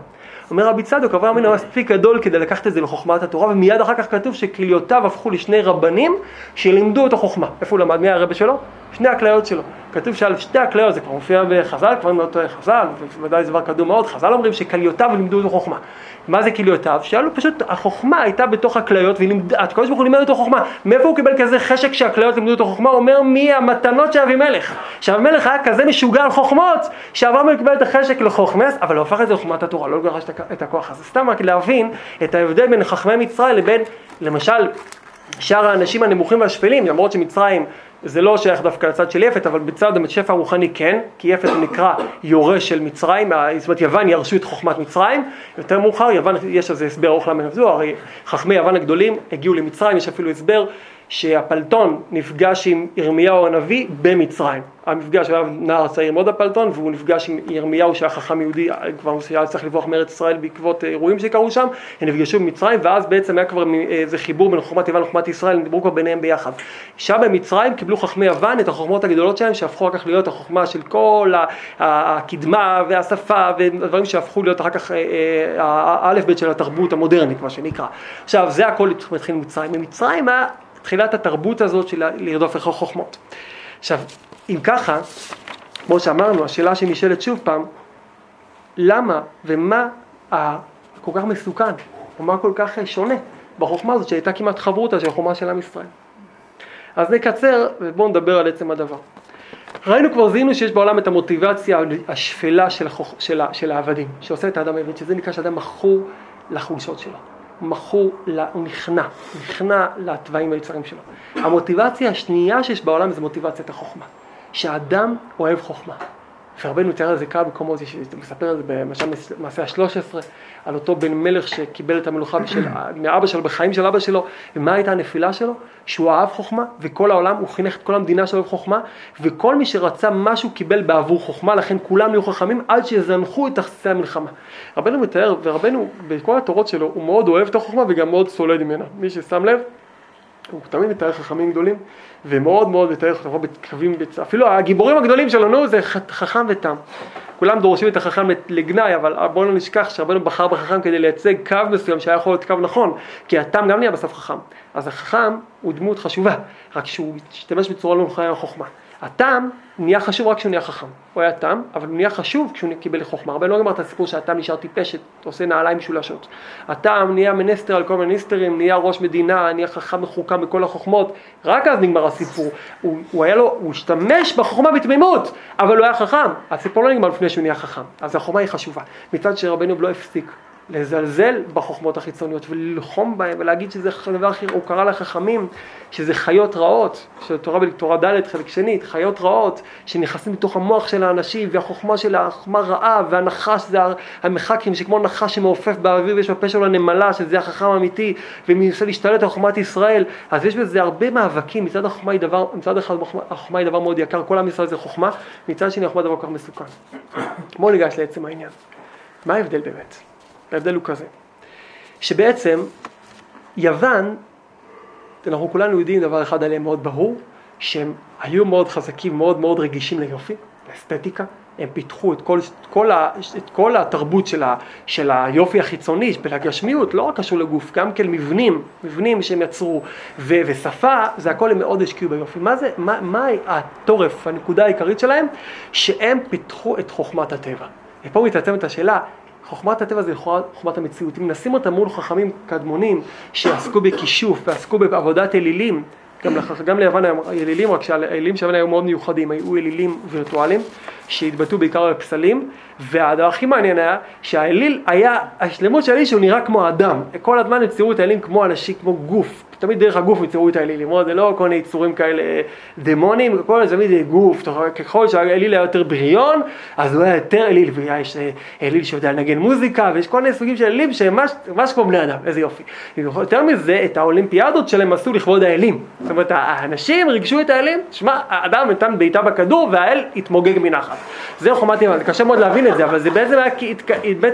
אומר רבי צדוק, אברהם אבינו היה מספיק גדול כדי לקחת את זה לחוכמת התורה, ומיד אחר כך כתוב שכליותיו הפכו לשני רבנים שלימדו אותו חוכמה. איפה הוא למד? מי הרבה שלו? שני הכליות שלו. כתוב שעל שתי הכליות, זה כבר מופיע בחז"ל, כבר לא טועה חז"ל, ובוודאי זה דבר קדום מאוד, חז"ל אומרים שכליותיו לימדו אותו חוכמה. מה זה כליותיו? שאלו פשוט, החוכמה הייתה בתוך הכליות, והקדוש ברוך הוא לימד אותו חוכמה. מאיפה הוא קיבל כזה חשק שהכליות לימדו אותו חוכמה? הוא אומר מהמתנות של אבימלך. שאבימלך היה כזה משוגע על חוכמות, שאברהם קיבל את החשק לחוכמס, אבל הוא הפך את זה לחוכמת התורה, לא גרש את הכוח הזה. סתם רק להבין את ההבדל בין חכמי מצרים לבין, למשל, שאר האנשים הנמוכים והשפלים, למרות שמצרים זה לא שייך דווקא לצד של יפת, אבל בצד השפע הרוחני כן, כי יפת הוא נקרא יורש של מצרים, זאת אומרת יוון ירשו את חוכמת מצרים, יותר מאוחר יוון, יש על זה הסבר ארוך למה נבזו, הרי חכמי יוון הגדולים הגיעו למצרים, יש אפילו הסבר שהפלטון נפגש עם ירמיהו הנביא במצרים. המפגש היה נער צעיר מאוד הפלטון, והוא נפגש עם ירמיהו שהיה חכם יהודי, כבר היה צריך לברוח מארץ ישראל בעקבות אירועים שקרו שם, הם נפגשו במצרים, ואז בעצם היה כבר איזה חיבור בין חוכמת יוון לחוכמת ישראל, הם דיברו כבר ביניהם ביחד. שם במצרים קיבלו חכמי יוון את החוכמות הגדולות שלהם, שהפכו אחר כך להיות החוכמה של כל הקדמה והשפה, ודברים שהפכו להיות אחר כך האלף בית של התרבות המודרנית, מה שנקרא. עכשיו, זה הכל התחיל ממצרים. במצרים היה תחילת התרבות הזאת של לרדוף אחרי חוכמות. עכשיו, אם ככה, כמו שאמרנו, השאלה שנשאלת שוב פעם, למה ומה כל כך מסוכן, או מה כל כך שונה בחוכמה הזאת שהייתה כמעט חברותה של החוכמה של עם ישראל. אז נקצר ובואו נדבר על עצם הדבר. ראינו כבר, זיהינו שיש בעולם את המוטיבציה השפלה של, החוכ... של, ה... של העבדים, שעושה את האדם העבד, שזה נקרא שאדם מכור לחולשות שלו. מכור, הוא נכנע, נכנע לתוואים והיצרים שלו. המוטיבציה השנייה שיש בעולם זה מוטיבציית החוכמה. שהאדם אוהב חוכמה. ורבנו תיאר על זה כמה מקומות, מספר על זה במשל מעשה ה-13, על אותו בן מלך שקיבל את המלוכה בשל, (coughs) מאבא שלו, בחיים של אבא שלו, ומה הייתה הנפילה שלו? שהוא אהב חוכמה, וכל העולם, הוא חינך את כל המדינה שלו בחוכמה, וכל מי שרצה משהו קיבל בעבור חוכמה, לכן כולם נהיו חכמים עד שזנחו את תכסי המלחמה. רבנו מתאר, ורבנו, בכל התורות שלו, הוא מאוד אוהב את החוכמה וגם מאוד סולד ממנה. מי ששם לב, הוא תמיד מתאר חכמים גדולים, ומאוד מאוד מתאר חכמים בקווים, אפילו הגיבורים הגדולים שלנו זה חכם ותם. כולם דורשים את החכם לגנאי, אבל בואו לא נשכח שהרבנו בחר בחכם כדי לייצג קו מסוים שהיה יכול להיות קו נכון, כי התם גם נהיה בסוף חכם. אז החכם הוא דמות חשובה, רק שהוא משתמש בצורה לא נכונה עם החוכמה. הטעם נהיה חשוב רק כשהוא נהיה חכם. הוא היה טעם, אבל הוא נהיה חשוב כשהוא קיבל חוכמה. הרבה לא גמר את הסיפור שהטעם נשאר טיפש, עושה נעליים משולשות. הטעם נהיה מנסטר על כל מיניסטרים, נהיה ראש מדינה, נהיה חכם מחוכם בכל החוכמות, רק אז נגמר הסיפור. הוא, הוא היה לו, הוא השתמש בחוכמה בתמימות, אבל הוא היה חכם. הסיפור לא נגמר לפני שהוא נהיה חכם. אז החוכמה היא חשובה. מצד שרבנו לא הפסיק לזלזל בחוכמות החיצוניות וללחום בהן ולהגיד שזה דבר אחר, הוא קרא לחכמים שזה חיות רעות, שתורה בתורה ד' חלק שני, חיות רעות שנכנסים לתוך המוח של האנשים והחוכמה של החוכמה רעה והנחש זה המחקים שכמו נחש שמעופף באוויר ויש בפה שלו נמלה שזה החכם האמיתי ומנסה להשתלט על חוכמת ישראל אז יש בזה הרבה מאבקים, מצד החוכמה היא דבר, מצד אחד החוכמה היא דבר מאוד יקר, כל עם ישראל זה חוכמה, מצד שני החוכמה דבר כל כך מסוכן. בואו ניגש לעצם העניין. מה ההבדל באמת? ההבדל הוא כזה, שבעצם יוון, אנחנו כולנו יודעים דבר אחד עליהם מאוד ברור, שהם היו מאוד חזקים, מאוד מאוד רגישים ליופי, לאסתטיקה, הם פיתחו את כל, כל, ה, את כל התרבות של, ה, של היופי החיצוני, ולגשמיות, לא רק קשור לגוף, גם כן מבנים, מבנים שהם יצרו, ו, ושפה, זה הכל הם מאוד השקיעו ביופי. מה זה, מה, מה התורף, הנקודה העיקרית שלהם? שהם פיתחו את חוכמת הטבע. ופה מתעצמת השאלה, חוכמת הטבע זה לכאורה חוכמת המציאות. אם נשים אותה מול חכמים קדמונים שעסקו בכישוף ועסקו בעבודת אלילים, גם, גם ליוון היו אלילים, רק שהאלילים של יוון היו מאוד מיוחדים, היו אלילים וירטואליים שהתבטאו בעיקר על הפסלים, והדבר הכי מעניין היה שהאליל היה, השלמות של האליל שהוא נראה כמו אדם, כל הזמן הם ציירו את האלילים כמו אנשים, כמו גוף, תמיד דרך הגוף יצרו את האלילים, זה לא כל מיני יצורים כאלה דמונים, כל זה תמיד גוף, ככל שהאליל היה יותר בריון, אז הוא היה יותר אליל, ויש אה, אליל שיודע לנגן מוזיקה, ויש כל מיני סוגים של אלילים שהם ממש כמו בני אדם, איזה יופי. יותר מזה, את האולימפיאדות שלהם עשו לכבוד האלים. זאת אומרת, האנשים ריגשו את האלים, שמע, האדם נתן בעיטה בכדור והאל התמוגג מנחת. זה חומת ימין, זה קשה מאוד להבין את זה, אבל זה בעצם היה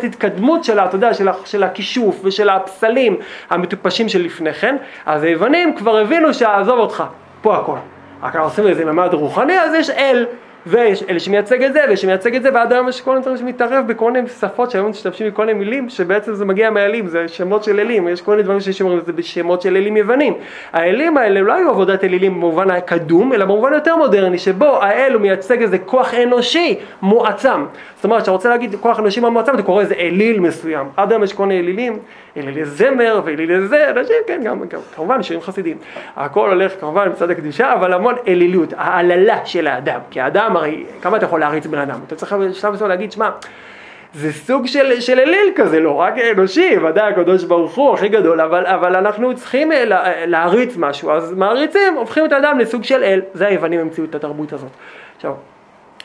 התקדמות של, אתה יודע, של הכישוף ושל הפסלים המטופשים של לפני כן. אז היוונים כבר הבינו שעזוב אותך, פה הכל. רק אנחנו עושים איזה ממד רוחני, אז יש אל, ויש אל שמייצג את זה, ושמייצג את זה, ועד היום יש כל מיני דברים שמתערב בכל מיני שפות שהיום משתמשים בכל מיני מילים, שבעצם זה מגיע מהאלים, זה שמות של אלים, יש כל מיני דברים שאומרים את זה בשמות של אלים יוונים. האלים האלה לא היו עבודת אלילים במובן הקדום, אלא במובן יותר מודרני, שבו האל הוא מייצג איזה כוח אנושי מועצם. זאת אומרת, כשאתה רוצה להגיד כוח אנושי מועצם, אתה קורא איזה אליל מסוים. עד היום יש כל מיני אלילים, אלילי זמר ואלילי זה, אנשים, כן, גם, גם כמובן שירים חסידים. הכל הולך כמובן מצד הקדושה, אבל המון אלילות, ההעללה של האדם. כי האדם הרי, כמה אתה יכול להריץ בן אדם? אתה צריך בשלב מסוים להגיד, שמע, זה סוג של, של אליל כזה, לא רק אנושי, ודאי הקדוש ברוך הוא הכי גדול, אבל, אבל אנחנו צריכים אה, לה, להריץ משהו, אז מעריצים, הופכים את האדם לסוג של אל, זה היוונים המציאו את התרבות הזאת. עכשיו,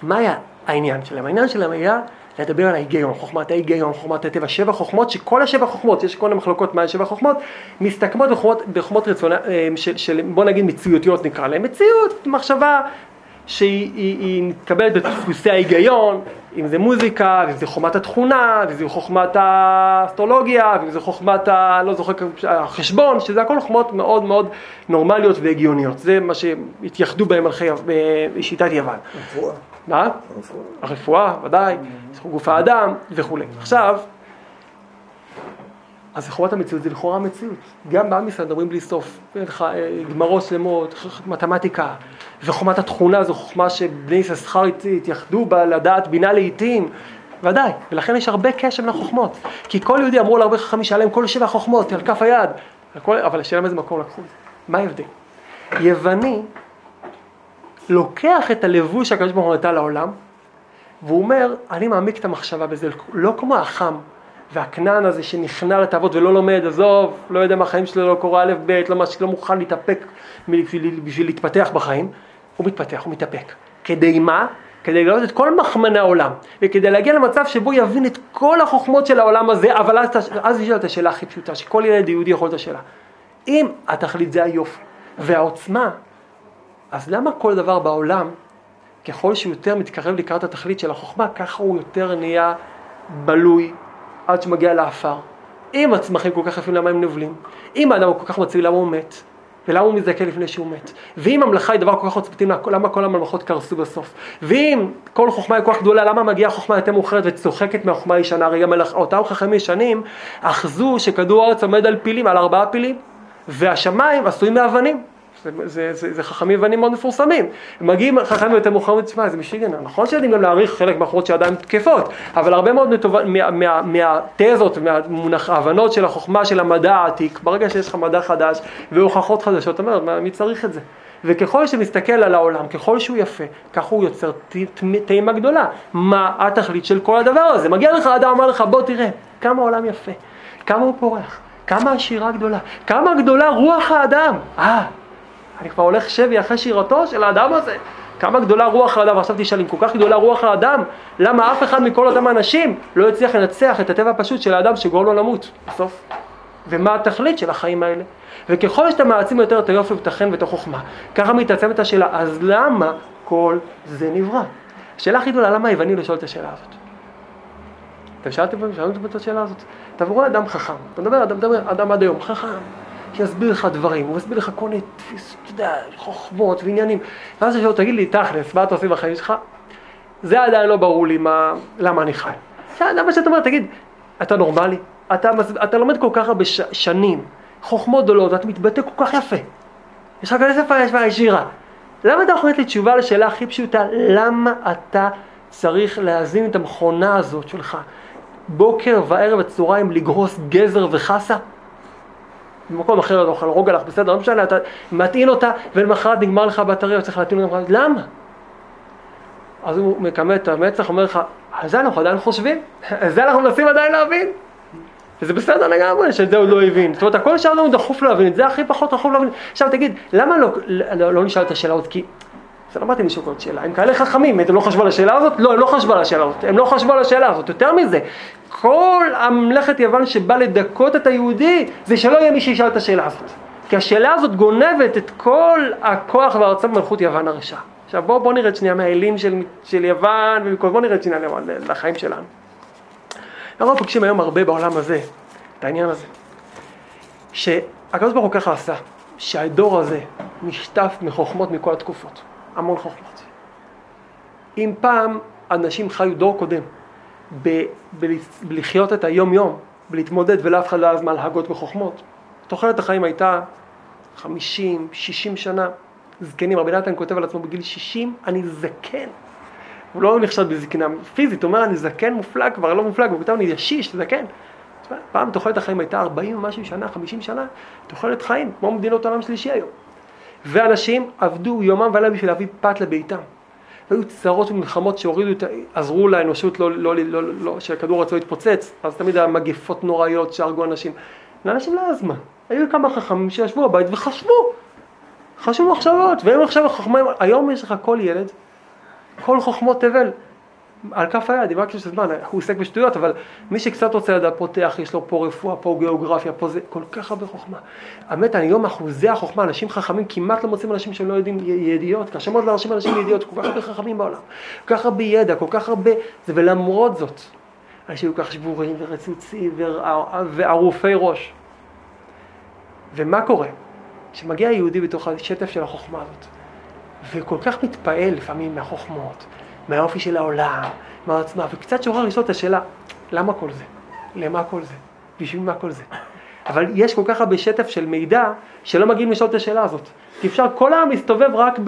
מה היה העניין שלהם? העניין שלהם היה לדבר על ההיגיון, חוכמת ההיגיון, חוכמת הטבע, שבע חוכמות, שכל השבע חוכמות, יש כל המחלוקות מה שבע חוכמות, מסתכמות בחוכמות, בחוכמות רצונה, אה, של, של בוא נגיד מציאותיות נקרא להן, מציאות, מחשבה שהיא היא, היא מתקבלת בדפוסי ההיגיון, אם זה מוזיקה, ואם זה חוכמת התכונה, ואם זה חוכמת האסטרולוגיה, ואם זה חוכמת, ה... לא זוכר, החשבון, שזה הכל חוכמות מאוד מאוד נורמליות והגיוניות. זה מה שהתייחדו בהם מלכי שיטת יוון. רפואה. מה? הרפואה, ודאי, גוף האדם וכולי. עכשיו, אז חומת המציאות זה לכאורה המציאות. גם בעם ישראל מדברים בלי סוף. גמרות שלמות, מתמטיקה, וחומת התכונה זו חוכמה שבני יששכר התייחדו בה לדעת בינה לעיתים. ודאי, ולכן יש הרבה קשר בין החוכמות. כי כל יהודי אמרו להרבה חכמים שהיה להם כל שבע חוכמות על כף היד. אבל השאלה מאיזה מקום לקחו את זה. מה ההבדל? יווני לוקח את הלבוש שהקדוש ברוך הוא נתן לעולם, והוא אומר, אני מעמיק את המחשבה בזה, לא כמו החם והכנען הזה שנכנע לתאוות ולא לומד, עזוב, לא יודע מה החיים שלו, לא קורא א' ב', לא, לא מוכן להתאפק בשביל, בשביל להתפתח בחיים, הוא מתפתח, הוא מתאפק. כדי מה? כדי לגלות את כל מחמני העולם, וכדי להגיע למצב שבו יבין את כל החוכמות של העולם הזה, אבל אז, אז ישאל את השאלה הכי פשוטה, שכל ילד יהודי יכול את השאלה. אם התכלית זה היופי והעוצמה, אז למה כל דבר בעולם, ככל שהוא יותר מתקרב לקראת התכלית של החוכמה, ככה הוא יותר נהיה בלוי עד שמגיע לעפר. אם הצמחים כל כך יפים, למה הם נובלים? אם האדם הוא כל כך מצוי, למה הוא מת? ולמה הוא מזדכה לפני שהוא מת? ואם המלאכה היא דבר כל כך עוצמתי, למה כל הממלכות קרסו בסוף? ואם כל חוכמה היא כל כך גדולה, למה מגיעה חוכמה יותר מאוחרת וצוחקת מהחוכמה הישנה? הרי גם אותם חכמים ישנים אחזו שכדור הארץ עומד על פילים, על ארבעה פילים, והשמיים עשויים מאבנים. זה, זה, זה, זה חכמים יוונים מאוד מפורסמים. מגיעים חכמים יותר מאוחרים, תשמע, זה משיגנר. נכון שיודעים גם להעריך חלק מהחורות שעדיין תקפות, אבל הרבה מאוד מה, מה, מהתזות, מההבנות של החוכמה של המדע העתיק, ברגע שיש לך מדע חדש והוכחות חדשות, אתה אומר, מי צריך את זה? וככל שמסתכל על העולם, ככל שהוא יפה, כך הוא יוצר טעימה גדולה. מה התכלית של כל הדבר הזה? מגיע לך אדם, אמר לך, בוא תראה, כמה העולם יפה, כמה הוא פורח, כמה השירה גדולה, כמה גדולה רוח האדם. אה, אני כבר הולך שבי אחרי שירתו של האדם הזה. כמה גדולה רוח האדם, ועכשיו תשאל, אם כל כך גדולה רוח האדם, למה אף אחד מכל אותם האנשים לא הצליח לנצח את הטבע הפשוט של האדם שגורם לו למות בסוף? ומה התכלית של החיים האלה? וככל שאתה מעצים יותר את היופי ואת החן ואת החוכמה, ככה מתעצמת השאלה, אז למה כל זה נברא? השאלה הכי גדולה, למה היווני לשאול את השאלה הזאת? אתם שאלתם פעם, שאלתם את השאלה הזאת? אתה רואה אדם חכם, אתה מדבר, אתה מדבר, אדם עד היום חכם, שיסביר לך דברים, הוא יסביר לך כל מיני תפיסות, אתה יודע, חוכמות ועניינים. ואז הוא שואל, תגיד לי, תכלס, מה אתה עושה בחיים שלך? זה עדיין לא ברור לי מה, למה אני חי. עכשיו, למה שאתה אומר, תגיד, אתה נורמלי? אתה, אתה לומד כל כך הרבה שנים, חוכמות גדולות, אתה מתבטא כל כך יפה. יש לך כזה שפה ישירה. למה אתה יכול לתת לי תשובה לשאלה הכי פשוטה, למה אתה צריך להזין את המכונה הזאת שלך בוקר וערב וצהריים לגרוס גזר וחסה? במקום אחר אתה אוכל רוגלח, בסדר, לא משנה, אתה מטעין אותה ולמחרת נגמר לך הבטריה, צריך להטעין אותה, למה? אז הוא מקמא את המצח, אומר לך, על זה אנחנו עדיין חושבים, על זה אנחנו מנסים עדיין להבין. וזה בסדר לגמרי שאת זה הוא לא הבין. זאת אומרת, הכל שאר לנו דחוף להבין, זה הכי פחות דחוף להבין. עכשיו תגיד, למה לא, לא, לא נשאל את השאלה הזאת? כי זה לא באתי לשאול עוד שאלה, הם כאלה חכמים, הם לא חשבו על השאלה הזאת? לא, הם לא חשבו על השאלה הזאת, הם לא חשבו על השאלה הזאת. יותר מזה, כל הממלכת יוון שבא לדכות את היהודי, זה שלא יהיה מי שישאל את השאלה הזאת. כי השאלה הזאת גונבת את כל הכוח והרצון במלכות יוון הרשע. עכשיו בואו בוא נרד שנייה מהאלים של, של יוון, ובואו נרד שנייה לחיים שלנו. אנחנו פוגשים היום הרבה בעולם הזה, את העניין הזה, שהקדוש ברוך הוא ככה עשה, שהדור הזה נשטף מחוכמות מכל התקופות. המון חוכמות. אם פעם אנשים חיו דור קודם בלחיות את היום יום, בלהתמודד ולאף אחד לא היה זמן להגות בחוכמות, תוחלת החיים הייתה 50, 60 שנה. זקנים, רבי נתן כותב על עצמו בגיל 60, אני זקן. הוא לא נחשד בזקנה פיזית, הוא אומר אני זקן מופלג, כבר לא מופלג, הוא כותב אני ישיש, זקן. פעם תוחלת החיים הייתה 40 ומשהו שנה, 50 שנה, תוחלת חיים, כמו מדינות עולם שלישי היום. ואנשים עבדו יומם ולילה בשביל להביא פת לביתם. והיו צרות ומלחמות שהורידו, עזרו לאנושות לא, לא, לא, לא, לא, שהכדור רצו להתפוצץ, אז תמיד היה מגפות נוראיות שהרגו אנשים. לאנשים לא היה זמן. היו כמה חכמים שישבו בבית וחשבו. חשבו מחשבות, והם עכשיו החוכמה, היום יש לך כל ילד, כל חוכמות תבל, על כף היד, אם רק יש זמן, הוא עוסק בשטויות, אבל מי שקצת רוצה לדעת, פותח, יש לו פה רפואה, פה גיאוגרפיה, פה זה, כל כך הרבה חוכמה. האמת, היום אחוזי החוכמה, אנשים חכמים, כמעט לא מוצאים אנשים שלא יודעים ידיעות, קשה מאוד לאנשים אנשים ידיעות, כל כך הרבה חכמים בעולם, כל כך הרבה ידע, כל כך הרבה, זה, ולמרות זאת, אנשים כל כך שבורים ורצוצים וערופי ראש. ומה קורה? כשמגיע יהודי בתוך השטף של החוכמה הזאת, וכל כך מתפעל לפעמים מהחוכמות, מהאופי של העולם, מהעצמה, וקצת שוכר לשאול את השאלה, למה כל זה? למה כל זה? בשביל מה כל זה? אבל יש כל כך הרבה שטף של מידע שלא מגיעים לשאול את השאלה הזאת. כי אפשר, כל העם מסתובב רק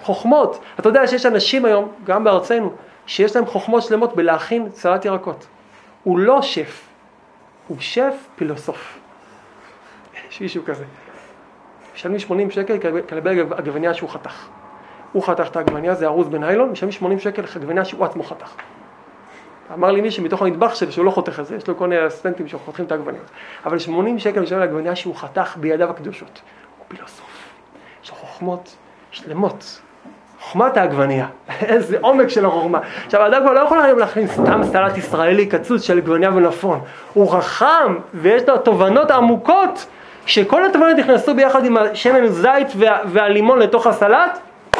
בחוכמות. אתה יודע שיש אנשים היום, גם בארצנו, שיש להם חוכמות שלמות בלהכין סלט ירקות. הוא לא שף, הוא שף פילוסוף. יש מישהו כזה. משלמים 80 שקל כלבי עגבניה שהוא חתך. הוא חתך את העגבניה, זה ארוז בניילון, משלמים 80 שקל עגבניה שהוא עצמו חתך. אמר לי מישהו מתוך המטבח שלו שהוא לא חותך את זה, יש לו כל מיני אסטנטים שחותכים את העגבניות. אבל 80 שקל משלם לעגבניה שהוא חתך בידיו הקדושות. הוא פילוסוף. יש לו חוכמות שלמות. חוכמת העגבניה, (laughs) איזה עומק של החוכמה. עכשיו האדם כבר לא יכול היום להכין סתם סלט ישראלי קצוץ של עגבניה ונפון. הוא חכם ויש לו תובנות עמוקות שכל התובנות נכנסו ביחד עם השמן זית וה, והלימון לתוך הסלט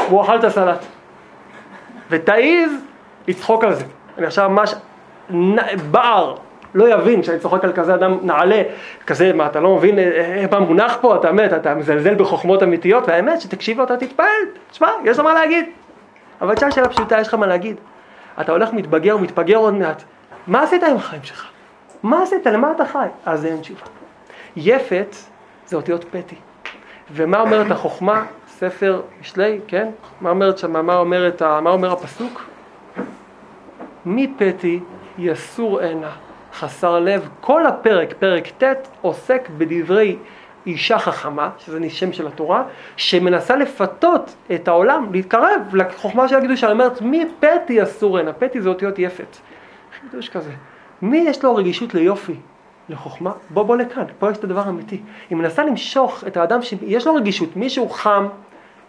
והוא אכל את הסלט. ותעיז לצחוק על זה. אני עכשיו ממש בער, לא יבין שאני צוחק על כזה אדם נעלה, כזה, מה אתה לא מבין איך פעם מונח פה, אתה מת, אתה מזלזל בחוכמות אמיתיות, והאמת שתקשיב לו אתה תתפעל, תשמע, יש לך מה להגיד. אבל תשאל שאלה פשוטה, יש לך מה להגיד. אתה הולך מתבגר ומתפגר עוד מעט, מה עשית עם החיים שלך? מה עשית? למה אתה חי? אז אין תשובה. יפת זה אותיות פתי. ומה אומרת החוכמה? ספר משלי, כן? מה אומרת שם, מה, אומרת, מה אומר הפסוק? מי פתי יסור הנה, חסר לב. כל הפרק, פרק ט', עוסק בדברי אישה חכמה, שזה שם של התורה, שמנסה לפתות את העולם, להתקרב לחוכמה של הקדושה. היא אומרת, מי פתי אסור הנה? פתי זה אותיות יפת. חידוש כזה. מי יש לו רגישות ליופי? לחוכמה, בוא בוא לכאן, פה יש את הדבר האמיתי. היא מנסה למשוך את האדם שיש לו רגישות, מישהו חם,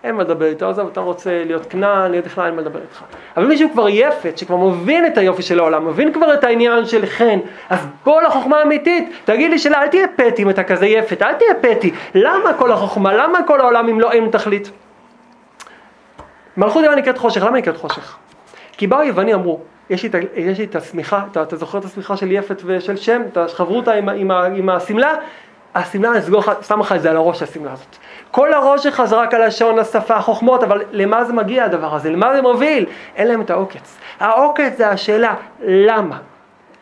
אין מה לדבר איתו, עזוב, אתה רוצה להיות כנען, להיות בכלל, אין מה לדבר איתך. אבל מישהו כבר יפת, שכבר מבין את היופי של העולם, מבין כבר את העניין של חן, אז בוא לחוכמה האמיתית, תגיד לי שלא, אל תהיה פטי אם אתה כזה יפת, אל תהיה פטי. למה כל החוכמה, למה כל העולם אם לא אין תכלית? מלכות יוון נקראת חושך, למה נקראת חושך? כי באו יווני אמרו, יש לי, את השמיכה, אתה, אתה זוכר את השמיכה של יפת ושל שם, את החברותה עם, עם, עם השמלה? השמלה, אני אסגור לך, שם לך את זה על הראש, השמלה הזאת. כל הראש שלך זה רק הלשון, השפה, החוכמות, אבל למה זה מגיע הדבר הזה? למה זה מוביל? אין להם את העוקץ. העוקץ זה השאלה, למה?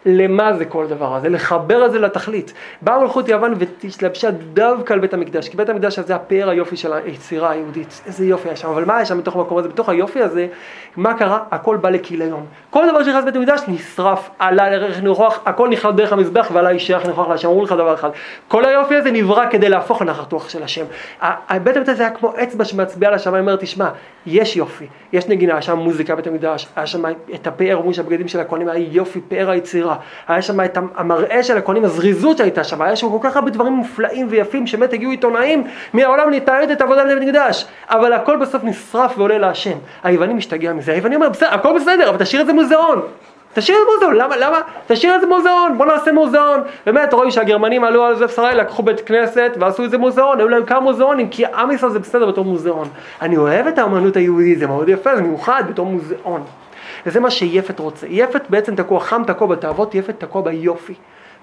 למה זה כל הדבר הזה, לחבר את זה לתכלית. באה מלכות יוון והתלבשה דווקא על בית המקדש, כי בית המקדש הזה הפאר היופי של היצירה היהודית, איזה יופי היה שם, אבל מה היה שם בתוך המקום הזה, בתוך היופי הזה, מה קרה? הכל בא לכיליון. כל דבר שנכנס לבית המקדש נשרף, עלה לערך ניחוח, הכל נכלל דרך המזבח ועלה ישייך ניחוח להשם, אמרו לך דבר אחד, כל היופי הזה נברא כדי להפוך לנחת רוח של השם. בית המקדש היה כמו אצבע שמצביעה לשמיים, אומר תשמע, יש יופי, יש נגינה, היה שם מוזיקה בית המקדש, היה שם את הפאר, אומרים שהבגדים של הכהנים היה יופי, פאר היצירה, היה שם את המראה של הכהנים, הזריזות שהייתה שם, היה שם כל כך הרבה דברים מופלאים ויפים, שבאמת הגיעו עיתונאים מהעולם לתעד את עבודת בית המקדש, אבל הכל בסוף נשרף ועולה להשם. היווני משתגע מזה, היווני אומר, בסדר, הכל בסדר, אבל תשאיר את זה מוזיאון. תשאיר את זה מוזיאון, למה, למה? תשאיר את זה מוזיאון, בוא נעשה מוזיאון. באמת, רואים שהגרמנים עלו על זה ישראל, לקחו בית כנסת ועשו את זה מוזיאון, היו להם כמה מוזיאונים, כי עם ישראל זה בסדר בתור מוזיאון. אני אוהב את האמנות היהודית, זה מאוד יפה, זה מיוחד בתור מוזיאון. וזה מה שיפת רוצה. יפת בעצם תקוע, חם תקוע בתאוות, יפת תקוע ביופי.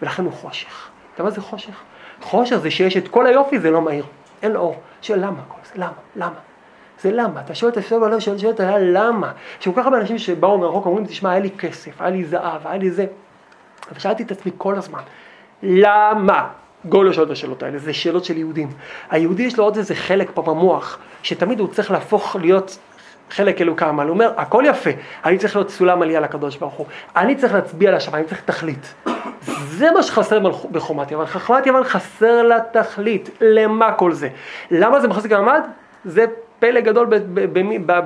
ולכן הוא חושך. אתה יודע מה זה חושך? חושך זה שיש את כל היופי, זה לא מהיר. אין אור. שואל למה כל זה? למה? למה? זה למה. אתה שואל את השאלה בלב, שואל את השאלה למה. שכל כך הרבה אנשים שבאו מרחוק אומרים, תשמע, היה לי כסף, היה לי זהב, היה לי זה. ושאלתי את עצמי כל הזמן, למה? גולו שואל את השאלות האלה, זה שאלות של יהודים. היהודי יש לו עוד איזה חלק פה במוח, שתמיד הוא צריך להפוך להיות חלק אלוקה עמל, הוא אומר, הכל יפה, אני צריך להיות סולם עלייה לקדוש ברוך הוא, אני צריך להצביע לשמיים, אני צריך תכלית. זה מה שחסר בחומת יוון, חכמת יוון חסר לה תכלית, למה כל זה? למה זה מחזיק המעמד? זה פלא גדול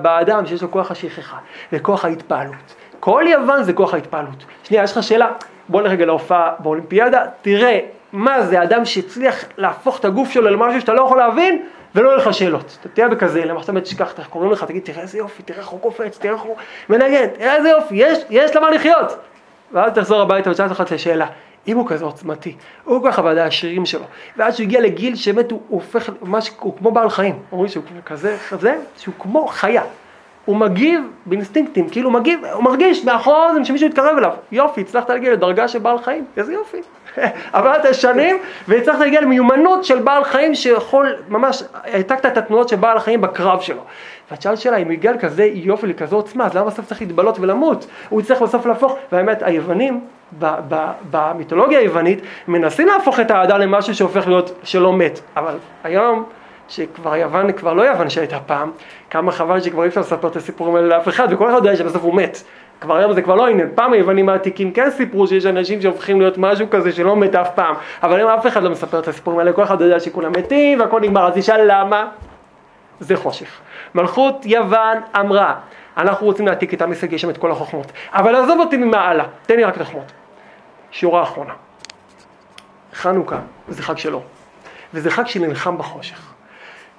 באדם שיש לו כוח השכחה וכוח ההתפעלות. כל יוון זה כוח ההתפעלות. שנייה, יש לך שאלה? בוא נלך רגע להופעה באולימפיאדה, תראה מה זה אדם שהצליח להפוך את הגוף שלו למשהו שאתה לא יכול להבין ולא יהיו לך שאלות. אתה תהיה בכזה, למה שאתה באמת תשכח, קוראים לך, תגיד, תראה איזה יופי, תראה איך הוא קופץ, תראה איך הוא מנגן, תראה איזה יופי, יש, יש למה לחיות. ואז תחזור הביתה ותשאל אותך את השאלה, אם הוא כזה עוצמתי, הוא כל כך עבדה השרירים שלו, ואז שהוא הגיע לגיל שבאמת הוא הופך, ממש, הוא כמו בעל חיים, אומרים שהוא כזה, כזה, שהוא כמו חיה. הוא מגיב באינסטינקטים, כאילו הוא מגיב, הוא מרגיש מהחוזן שמישהו יתקרב אליו. יופי, הצלחת להגיע לדרגה של בעל חיים, איזה יופי. (laughs) עברת שנים והצלחת להגיע למיומנות של בעל חיים שיכול, ממש, העתקת את התנועות של בעל החיים בקרב שלו. ואת שאלת שאלה, אם הוא הגיע לכזה יופי, לכזו עוצמה, אז למה בסוף צריך להתבלות ולמות? הוא יצטרך בסוף להפוך, והאמת, היוונים, במיתולוגיה היוונית, מנסים להפוך את האדם למשהו שהופך להיות, שלא מת. אבל היום, שכבר יוון, כבר לא יוון שהייתה פעם, כמה חבל שכבר אי אפשר לספר את הסיפורים האלה לאף אחד, וכל אחד יודע שבסוף הוא מת. כבר היום זה כבר לא עניין, פעם היוונים העתיקים כן סיפרו שיש אנשים שהופכים להיות משהו כזה שלא מת אף פעם, אבל היום אף אחד לא מספר את הסיפורים האלה, כל אחד יודע שכולם מתים והכל נגמר, אז תשאל למה? זה חושך. מלכות יוון אמרה, אנחנו רוצים להעתיק איתם הישג יש שם את כל החוכמות, אבל עזוב אותי ממעלה, תן לי רק את החוכמות. שורה אחרונה, חנוכה זה חג שלו, וזה חג שנלחם בחושך.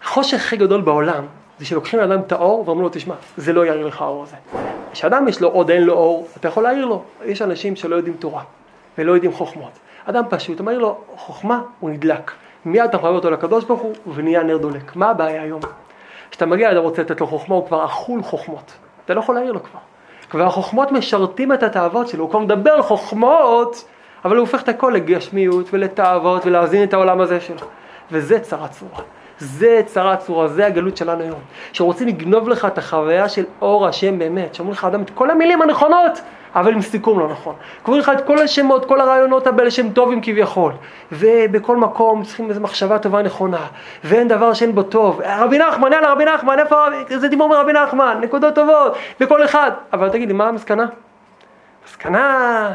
החושך הכי גדול בעולם זה שלוקחים לאדם את האור ואומרים לו, תשמע, זה לא יאיר לך האור הזה. כשאדם יש לו עוד אין לו אור, אתה יכול להעיר לו. יש אנשים שלא יודעים תורה ולא יודעים חוכמות. אדם פשוט, אומר לו, חוכמה, הוא נדלק. מיד אתה מחבר אותו לקדוש ברוך הוא ונהיה נר דולק. מה הבעיה היום? כשאתה מגיע, אתה רוצה לתת לו חוכמה, הוא כבר אכול חוכמות. אתה לא יכול להעיר לו כבר. כבר החוכמות משרתים את התאוות שלו, הוא כבר מדבר על חוכמות, אבל הוא הופך את הכל לגשמיות ולתאוות ולהזין את העולם הזה שלו. וזה צרה צרורה. זה צרה צרורה, זה הגלות שלנו היום. שרוצים לגנוב לך את החוויה של אור השם באמת. שאומרים לך אדם את כל המילים הנכונות, אבל עם סיכום לא נכון. קוראים לך את כל השמות, כל הרעיונות הבאלה שהם טובים כביכול. ובכל מקום צריכים איזו מחשבה טובה נכונה. ואין דבר שאין בו טוב. רבי נחמן, יאללה רבי נחמן, איפה, איזה דיבור מרבי נחמן, נקודות טובות, בכל אחד. אבל תגיד לי, מה המסקנה? המסקנה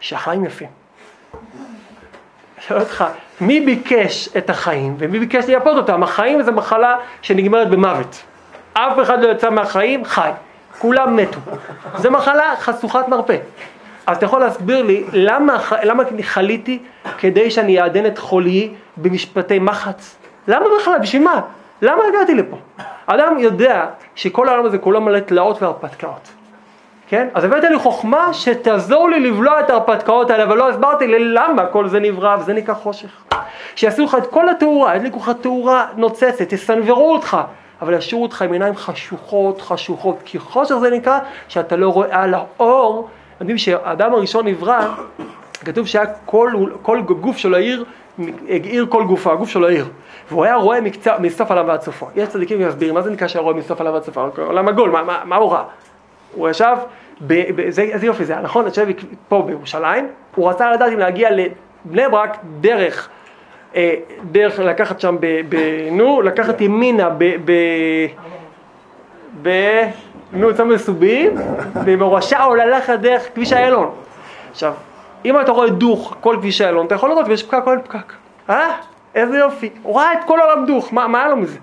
שהחיים יפים. שואל אותך, מי ביקש את החיים ומי ביקש לייפות אותם? החיים זה מחלה שנגמרת במוות. אף אחד לא יצא מהחיים חי. כולם מתו. זו מחלה חשוכת מרפא. אז אתה יכול להסביר לי למה, למה חליתי כדי שאני אעדן את חולי במשפטי מחץ? למה בכלל? בשביל מה? למה הגעתי לפה? אדם יודע שכל העולם הזה כולו מלא תלאות והרפתקאות. כן? אז הבאת לי חוכמה שתעזור לי לבלוע את ההרפתקאות האלה, אבל לא הסברתי לי למה כל זה נברא, וזה נקרא חושך. שיעשו לך את כל התאורה, ידליקו לך תאורה נוצצת, יסנוורו אותך, אבל ישאירו אותך עם עיניים חשוכות, חשוכות, כי חושך זה נקרא שאתה לא רואה על האור. יודעים שהאדם הראשון נברא, כתוב שהיה כל, כל גוף שלו העיר, האיר כל גופו, הגוף שלו העיר. והוא היה רואה מקצוע, מסוף עליו ועד סופו. יש צדיקים שמסבירים, מה זה נקרא שהיה רואה מסוף עליו ועד סופו? עולם עגול, מה, מה, מה הוא ראה? הוא ישב, ב, ב, זה, איזה יופי זה היה, נכון? ישב פה בירושלים, הוא רצה לדעת אם להגיע לבני ברק דרך, אה, דרך לקחת שם, ב, ב, נו, לקחת ימינה, ב, ב, ב, נו, שם מסובים, ומורשה או ללכת דרך כביש איילון. עכשיו, אם אתה רואה דוך כל כביש איילון, אתה יכול לראות ויש פקק או אין פקק. אה? איזה יופי. הוא ראה את כל העולם דוך, מה, מה היה לו מזה?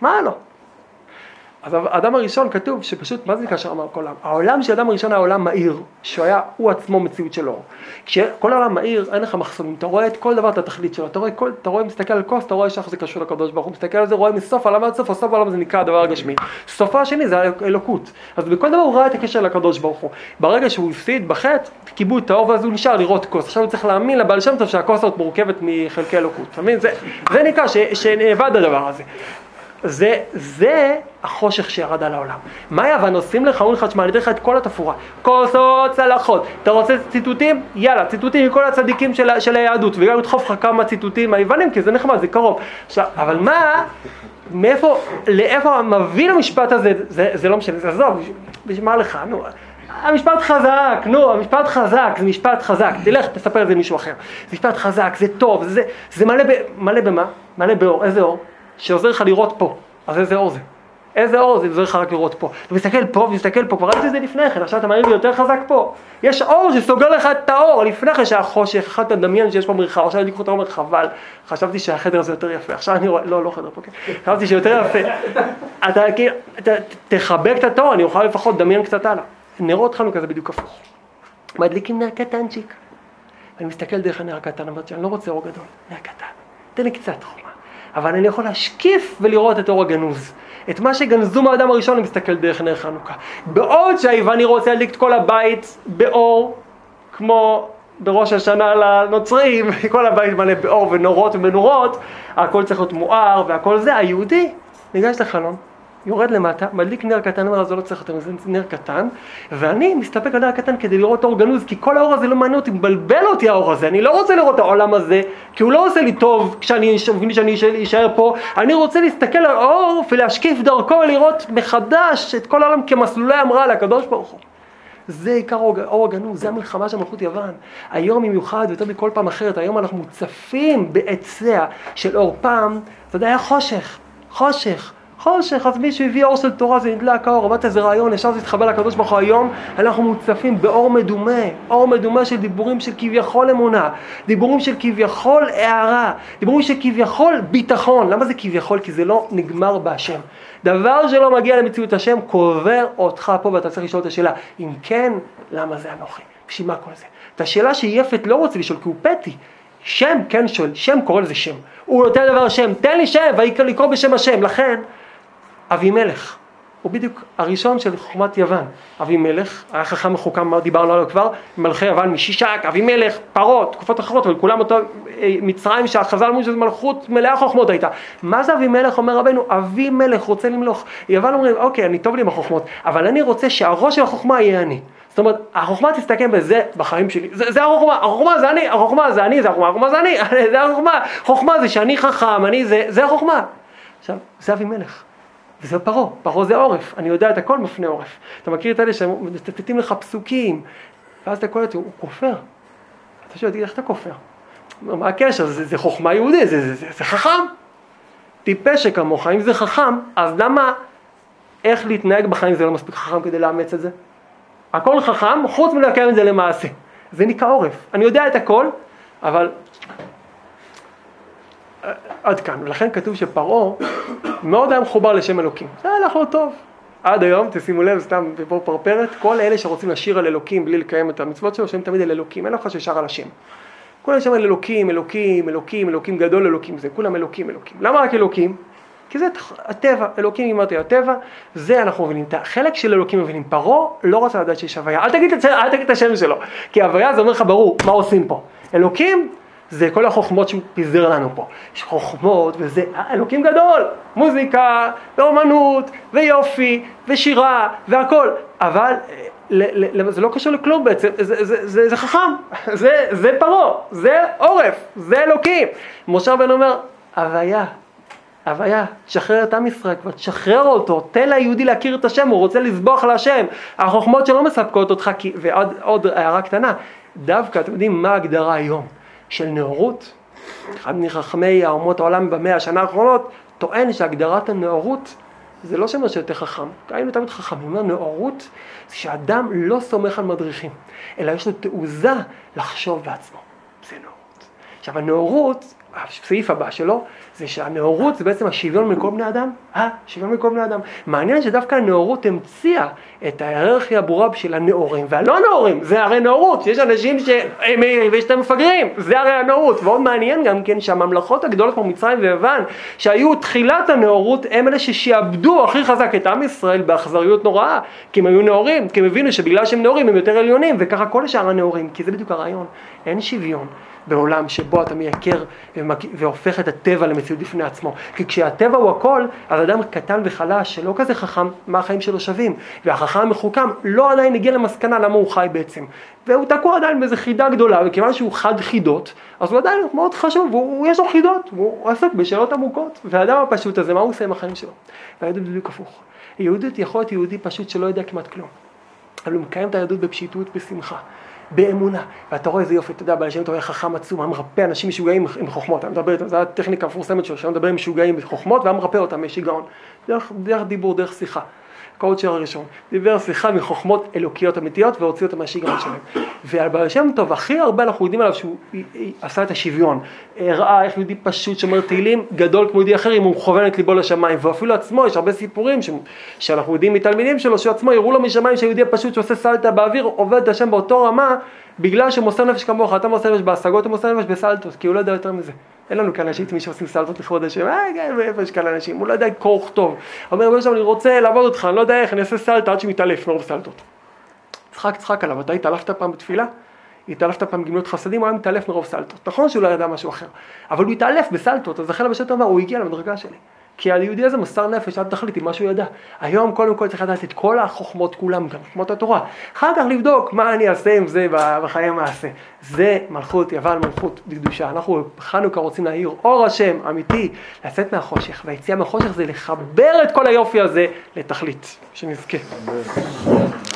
מה היה לו? אז האדם הראשון כתוב שפשוט, מה זה נקרא שאמר כל העולם? העולם של האדם הראשון היה עולם מהיר, שהוא היה, הוא עצמו מציאות של אור. כשכל העולם מהיר, אין לך מחסומים, אתה רואה את כל דבר, את התכלית שלו, אתה רואה, כל, אתה רואה, מסתכל על כוס, אתה רואה שאיך זה קשור לקדוש ברוך הוא, מסתכל על זה, רואה מסוף העולם עד סוף, הסוף העולם זה נקרא הדבר הגשמי. סופו השני זה האלוקות. אז בכל דבר הוא ראה את הקשר לקדוש ברוך הוא. ברגע שהוא הפסיד בחטא, קיבלו את האור ואז הוא נשאר לראות כוס. עכשיו הוא צריך להאמין לבעל שם טוב שהכוס הזאת מורכבת מחלקי אלוקות. זה, זה נקרא שנאבד הדבר הזה. זה, זה החושך שירד על העולם. מה יוון עושים לך? אומרים לך, תשמע, אני אתן לך את כל התפאורה. כוסות, צלחות. אתה רוצה ציטוטים? יאללה, ציטוטים מכל הצדיקים של, של היהדות. וגם לדחוף לך כמה ציטוטים מהיוונים, כי זה נחמד, זה קרוב. עכשיו, אבל מה, מאיפה, לאיפה מביא למשפט הזה, זה, זה לא משנה, עזוב, בשביל מה לך, נו. המשפט חזק, נו, המשפט חזק, זה משפט חזק, תלך, תספר את זה למישהו אחר. זה משפט חזק, זה טוב, זה, זה מלא, ב, מלא במה? מלא באור, איזה אור? שעוזר לך לראות פה. אז איזה אור זה? איזה אור זה עוזר לך רק לראות פה. אתה מסתכל פה ומסתכל פה, כבר ראיתי את זה לפני כן, עכשיו אתה מעיר לי יותר חזק פה. יש אור שסוגר לך את האור, לפני כן שהיה חושך, יכולת לדמיין שיש פה מרחב, עכשיו הדליקו את האור, חבל, חשבתי שהחדר הזה יותר יפה, עכשיו אני רואה, לא, לא חדר פה, כן, חשבתי שיותר יפה. אתה כאילו, תחבק את האור, אני אוכל לפחות לדמיין קצת הלאה. נרות חנוכה זה בדיוק הפוך. מדליקים נר קטנצ'יק. אני מסתכל דרך הנר הקטן, אמרתי, אני לא רוצה אור גדול, נר קטן, תן לי קצת חומה. אבל אני יכול להשקיף ולראות את אור הגנוז. את מה שגנזו מהאדם הראשון אני מסתכל דרך נר חנוכה. בעוד שהיווני רוצה להדליק את כל הבית באור, כמו בראש השנה לנוצרים, (laughs) כל הבית מלא באור ונורות ומנורות, הכל צריך להיות מואר והכל זה, היהודי ניגש לחלון, יורד למטה, מדליק נר קטן, אומר, זה לא צריך יותר, זה נר קטן, ואני מסתפק על נר קטן כדי לראות אור גנוז, כי כל האור הזה לא מעניין אותי, מבלבל אותי האור הזה, אני לא רוצה לראות את העולם הזה, כי הוא לא עושה לי טוב כשאני אשאר פה, אני רוצה להסתכל על האור ולהשקיף דרכו ולראות מחדש את כל העולם כמסלולי המראה לקדוש ברוך הוא. זה עיקר אור, הגנוז, זה המלחמה של מלכות יוון. היום במיוחד, יותר מכל פעם אחרת, היום אנחנו מוצפים בעציה של אור פעם, אתה יודע, היה חושך, חושך. חושך, אז מישהו הביא אור של תורה, זה נדלק האור, אמרת איזה רעיון, ישר זה התחבר לקדוש ברוך הוא היום, אנחנו מוצפים באור מדומה, אור מדומה של דיבורים של כביכול אמונה, דיבורים של כביכול הערה, דיבורים של כביכול ביטחון, למה זה כביכול? כי זה לא נגמר בהשם. דבר שלא מגיע למציאות השם, קובר אותך פה ואתה צריך לשאול את השאלה, אם כן, למה זה אנוכי? בשביל מה כל זה? את השאלה שיפת לא רוצה לשאול כי הוא פטי, שם כן שואל, שם קורא לזה שם. הוא נותן דבר שם, תן לי שם, ויקרא לקרוא בשם השם. לכן, אבימלך, הוא בדיוק הראשון של חוכמת יוון. אבימלך, היה חכם מחוכם, דיברנו עליו כבר, מלכי יוון משישק, אבימלך, פרות, תקופות אחרות, אבל כולם אותו אה, מצרים שהחז"ל אמרו שזו מלכות מלאה חוכמות הייתה. מה זה אבימלך אומר רבנו? אבימלך רוצה למלוך. יוון אומרים, אוקיי, אני טוב לי עם החוכמות, אבל אני רוצה שהראש של החוכמה יהיה אני. זאת אומרת, החוכמה תסתכם בזה בחיים שלי, זה, זה החוכמה, החוכמה זה אני, החוכמה זה אני, זה החוכמה, החוכמה זה אני, (laughs) זה החוכמה, חוכמה זה שאני חכם, אני זה, זה החוכמה. עכשיו, זה אבימלך. וזה פרעה, פרעה זה עורף, אני יודע את הכל מפנה עורף. אתה מכיר את אלה שמצטטים לך פסוקים, ואז אתה קולט, הוא כופר. אתה שואל, איך אתה כופר? מה הקשר? זה, זה חוכמה יהודית, זה, זה, זה, זה חכם. טיפש שכמוך, אם זה חכם, אז למה איך להתנהג בחיים זה לא מספיק חכם כדי לאמץ את זה? הכל חכם, חוץ מלקיים את זה למעשה. זה נקרא עורף. אני יודע את הכל, אבל עד כאן. ולכן כתוב שפרעה מאוד היה מחובר לשם אלוקים. זה הלך לו טוב. עד היום, תשימו לב, סתם פה פרפרת, כל אלה שרוצים לשיר על אלוקים בלי לקיים את המצוות שלו, שהם תמיד על אלוקים, אין לך ששר על השם. כולם שם על אלוקים, אלוקים, אלוקים, אלוקים גדול, אלוקים זה, כולם אלוקים, אלוקים. למה רק אלוקים? כי זה הטבע, אלוקים אמרתי, הטבע, זה אנחנו מבינים. את החלק של אלוקים מבינים. פרעה לא רצה לדעת שיש הוויה, אל תגיד את השם שלו, כי הוויה זה אומר לך ברור, מה עושים פה. אלוקים זה כל החוכמות שהוא פיזר לנו פה. יש חוכמות וזה אלוקים גדול, מוזיקה ואומנות ויופי ושירה והכל, אבל זה לא קשור לכלום בעצם, זה, זה, זה, זה חכם, (laughs) זה, זה פרעה, זה עורף, זה אלוקים. משה רבנו אומר, הוויה, הוויה, תשחרר את עם ישראל כבר, תשחרר אותו, תן ליהודי להכיר את השם, הוא רוצה לסבוח להשם. החוכמות שלא מספקות אותך, כי, ועוד הערה קטנה, דווקא, אתם יודעים מה ההגדרה היום? של נאורות. אחד מחכמי האומות העולם במאה השנה האחרונות טוען שהגדרת הנאורות זה לא שאומר שיותר חכם, היינו תמיד חכמים, אומר נאורות זה שאדם לא סומך על מדריכים, אלא יש לו תעוזה לחשוב בעצמו, זה נאורות. עכשיו הנאורות, הסעיף הבא שלו, זה שהנאורות זה בעצם השוויון בין כל בני אדם, אה, שוויון בין כל בני אדם. מעניין שדווקא הנאורות המציאה את ההיררכיה הברורה של הנאורים והלא נאורים, זה הרי נאורות, יש אנשים שהם מהירים ויש להם מפגרים, זה הרי הנאורות. ועוד מעניין גם כן שהממלכות הגדולות כמו מצרים ויוון, שהיו תחילת הנאורות, הם אלה ששיעבדו הכי חזק את עם ישראל באכזריות נוראה, כי הם היו נאורים, כי הם הבינו שבגלל שהם נאורים הם יותר עליונים, וככה כל השאר הנאורים, כי זה בדיוק הרעיון, אין שוויון. בעולם שבו אתה מייקר והופך את הטבע למציאות בפני עצמו. כי כשהטבע הוא הכל, אז אדם קטן וחלש שלא כזה חכם, מה החיים שלו שווים. והחכם המחוכם לא עדיין הגיע למסקנה למה הוא חי בעצם. והוא תקוע עדיין באיזה חידה גדולה, וכיוון שהוא חד חידות, אז הוא עדיין מאוד חשוב, הוא, יש לו חידות, הוא עסוק בשאלות עמוקות. והאדם הפשוט הזה, מה הוא עושה עם החיים שלו? והיהדות בדיוק הפוך. יהודית יכול להיות יהודי פשוט שלא יודע כמעט כלום. אבל הוא מקיים את היהדות בפשיטות, בשמחה. באמונה. ואתה רואה איזה יופי, אתה יודע, בעל שם טוב היה חכם עצום, היה מרפא אנשים משוגעים עם חוכמות, היה מדבר זו הטכניקה המפורסמת שלו, שהיה מדבר עם משוגעים בחוכמות, והיה מרפא אותם משיגעון. דרך, דרך דיבור, דרך שיחה. קואוצ'ר הראשון, דיבר שיחה מחוכמות אלוקיות אמיתיות והוציא אותם מהשיגעון שלהם. ועל בעל שם טוב, הכי הרבה אנחנו יודעים עליו שהוא עשה את השוויון. הראה איך יהודי פשוט שומר תהילים, גדול כמו יהודי אחר, אם הוא מכוון את ליבו לשמיים. ואפילו עצמו, יש הרבה סיפורים ש... שאנחנו יודעים מתלמידים שלו, שהוא עצמו הראו לו משמיים שהיהודי הפשוט שעושה סלטה באוויר, עובד את השם באותו רמה, בגלל שמוסר נפש כמוך, אתה מוסר נפש בהשגות, הוא מוסר נפש בסלטות, כי הוא לא יודע יותר מזה. אין לנו כאן אנשים תמיד שעושים סלטות לכבוד השם, אה, כן, איפה יש כאן אנשים, הוא לא יודע קרוא וכתוב. אומר, רבי אני רוצה לעבוד אותך, אני לא יודע איך, אני אעשה סלטה עד שמתעלף מרוב סלטות. צחק, צחק עליו, אתה התעלפת פעם בתפילה? התעלפת פעם גמילות חסדים, הוא היה מתעלף מרוב סלטות. נכון שהוא לא ידע משהו אחר, אבל הוא התעלף בסלטות, אז לכן הבשל אמר, הוא הגיע למדרגה שלי. כי היהודי הזה מסר נפש עד תכלית עם מה שהוא ידע. היום קודם כל צריך לדעת את כל החוכמות כולם, גם חוכמות התורה. אחר כך לבדוק מה אני אעשה עם זה בחיי המעשה. זה מלכות יוון, מלכות בקדושה. אנחנו בחנוכה רוצים להאיר אור השם אמיתי, לצאת מהחושך. והיציאה מהחושך זה לחבר את כל היופי הזה לתכלית. שנזכה.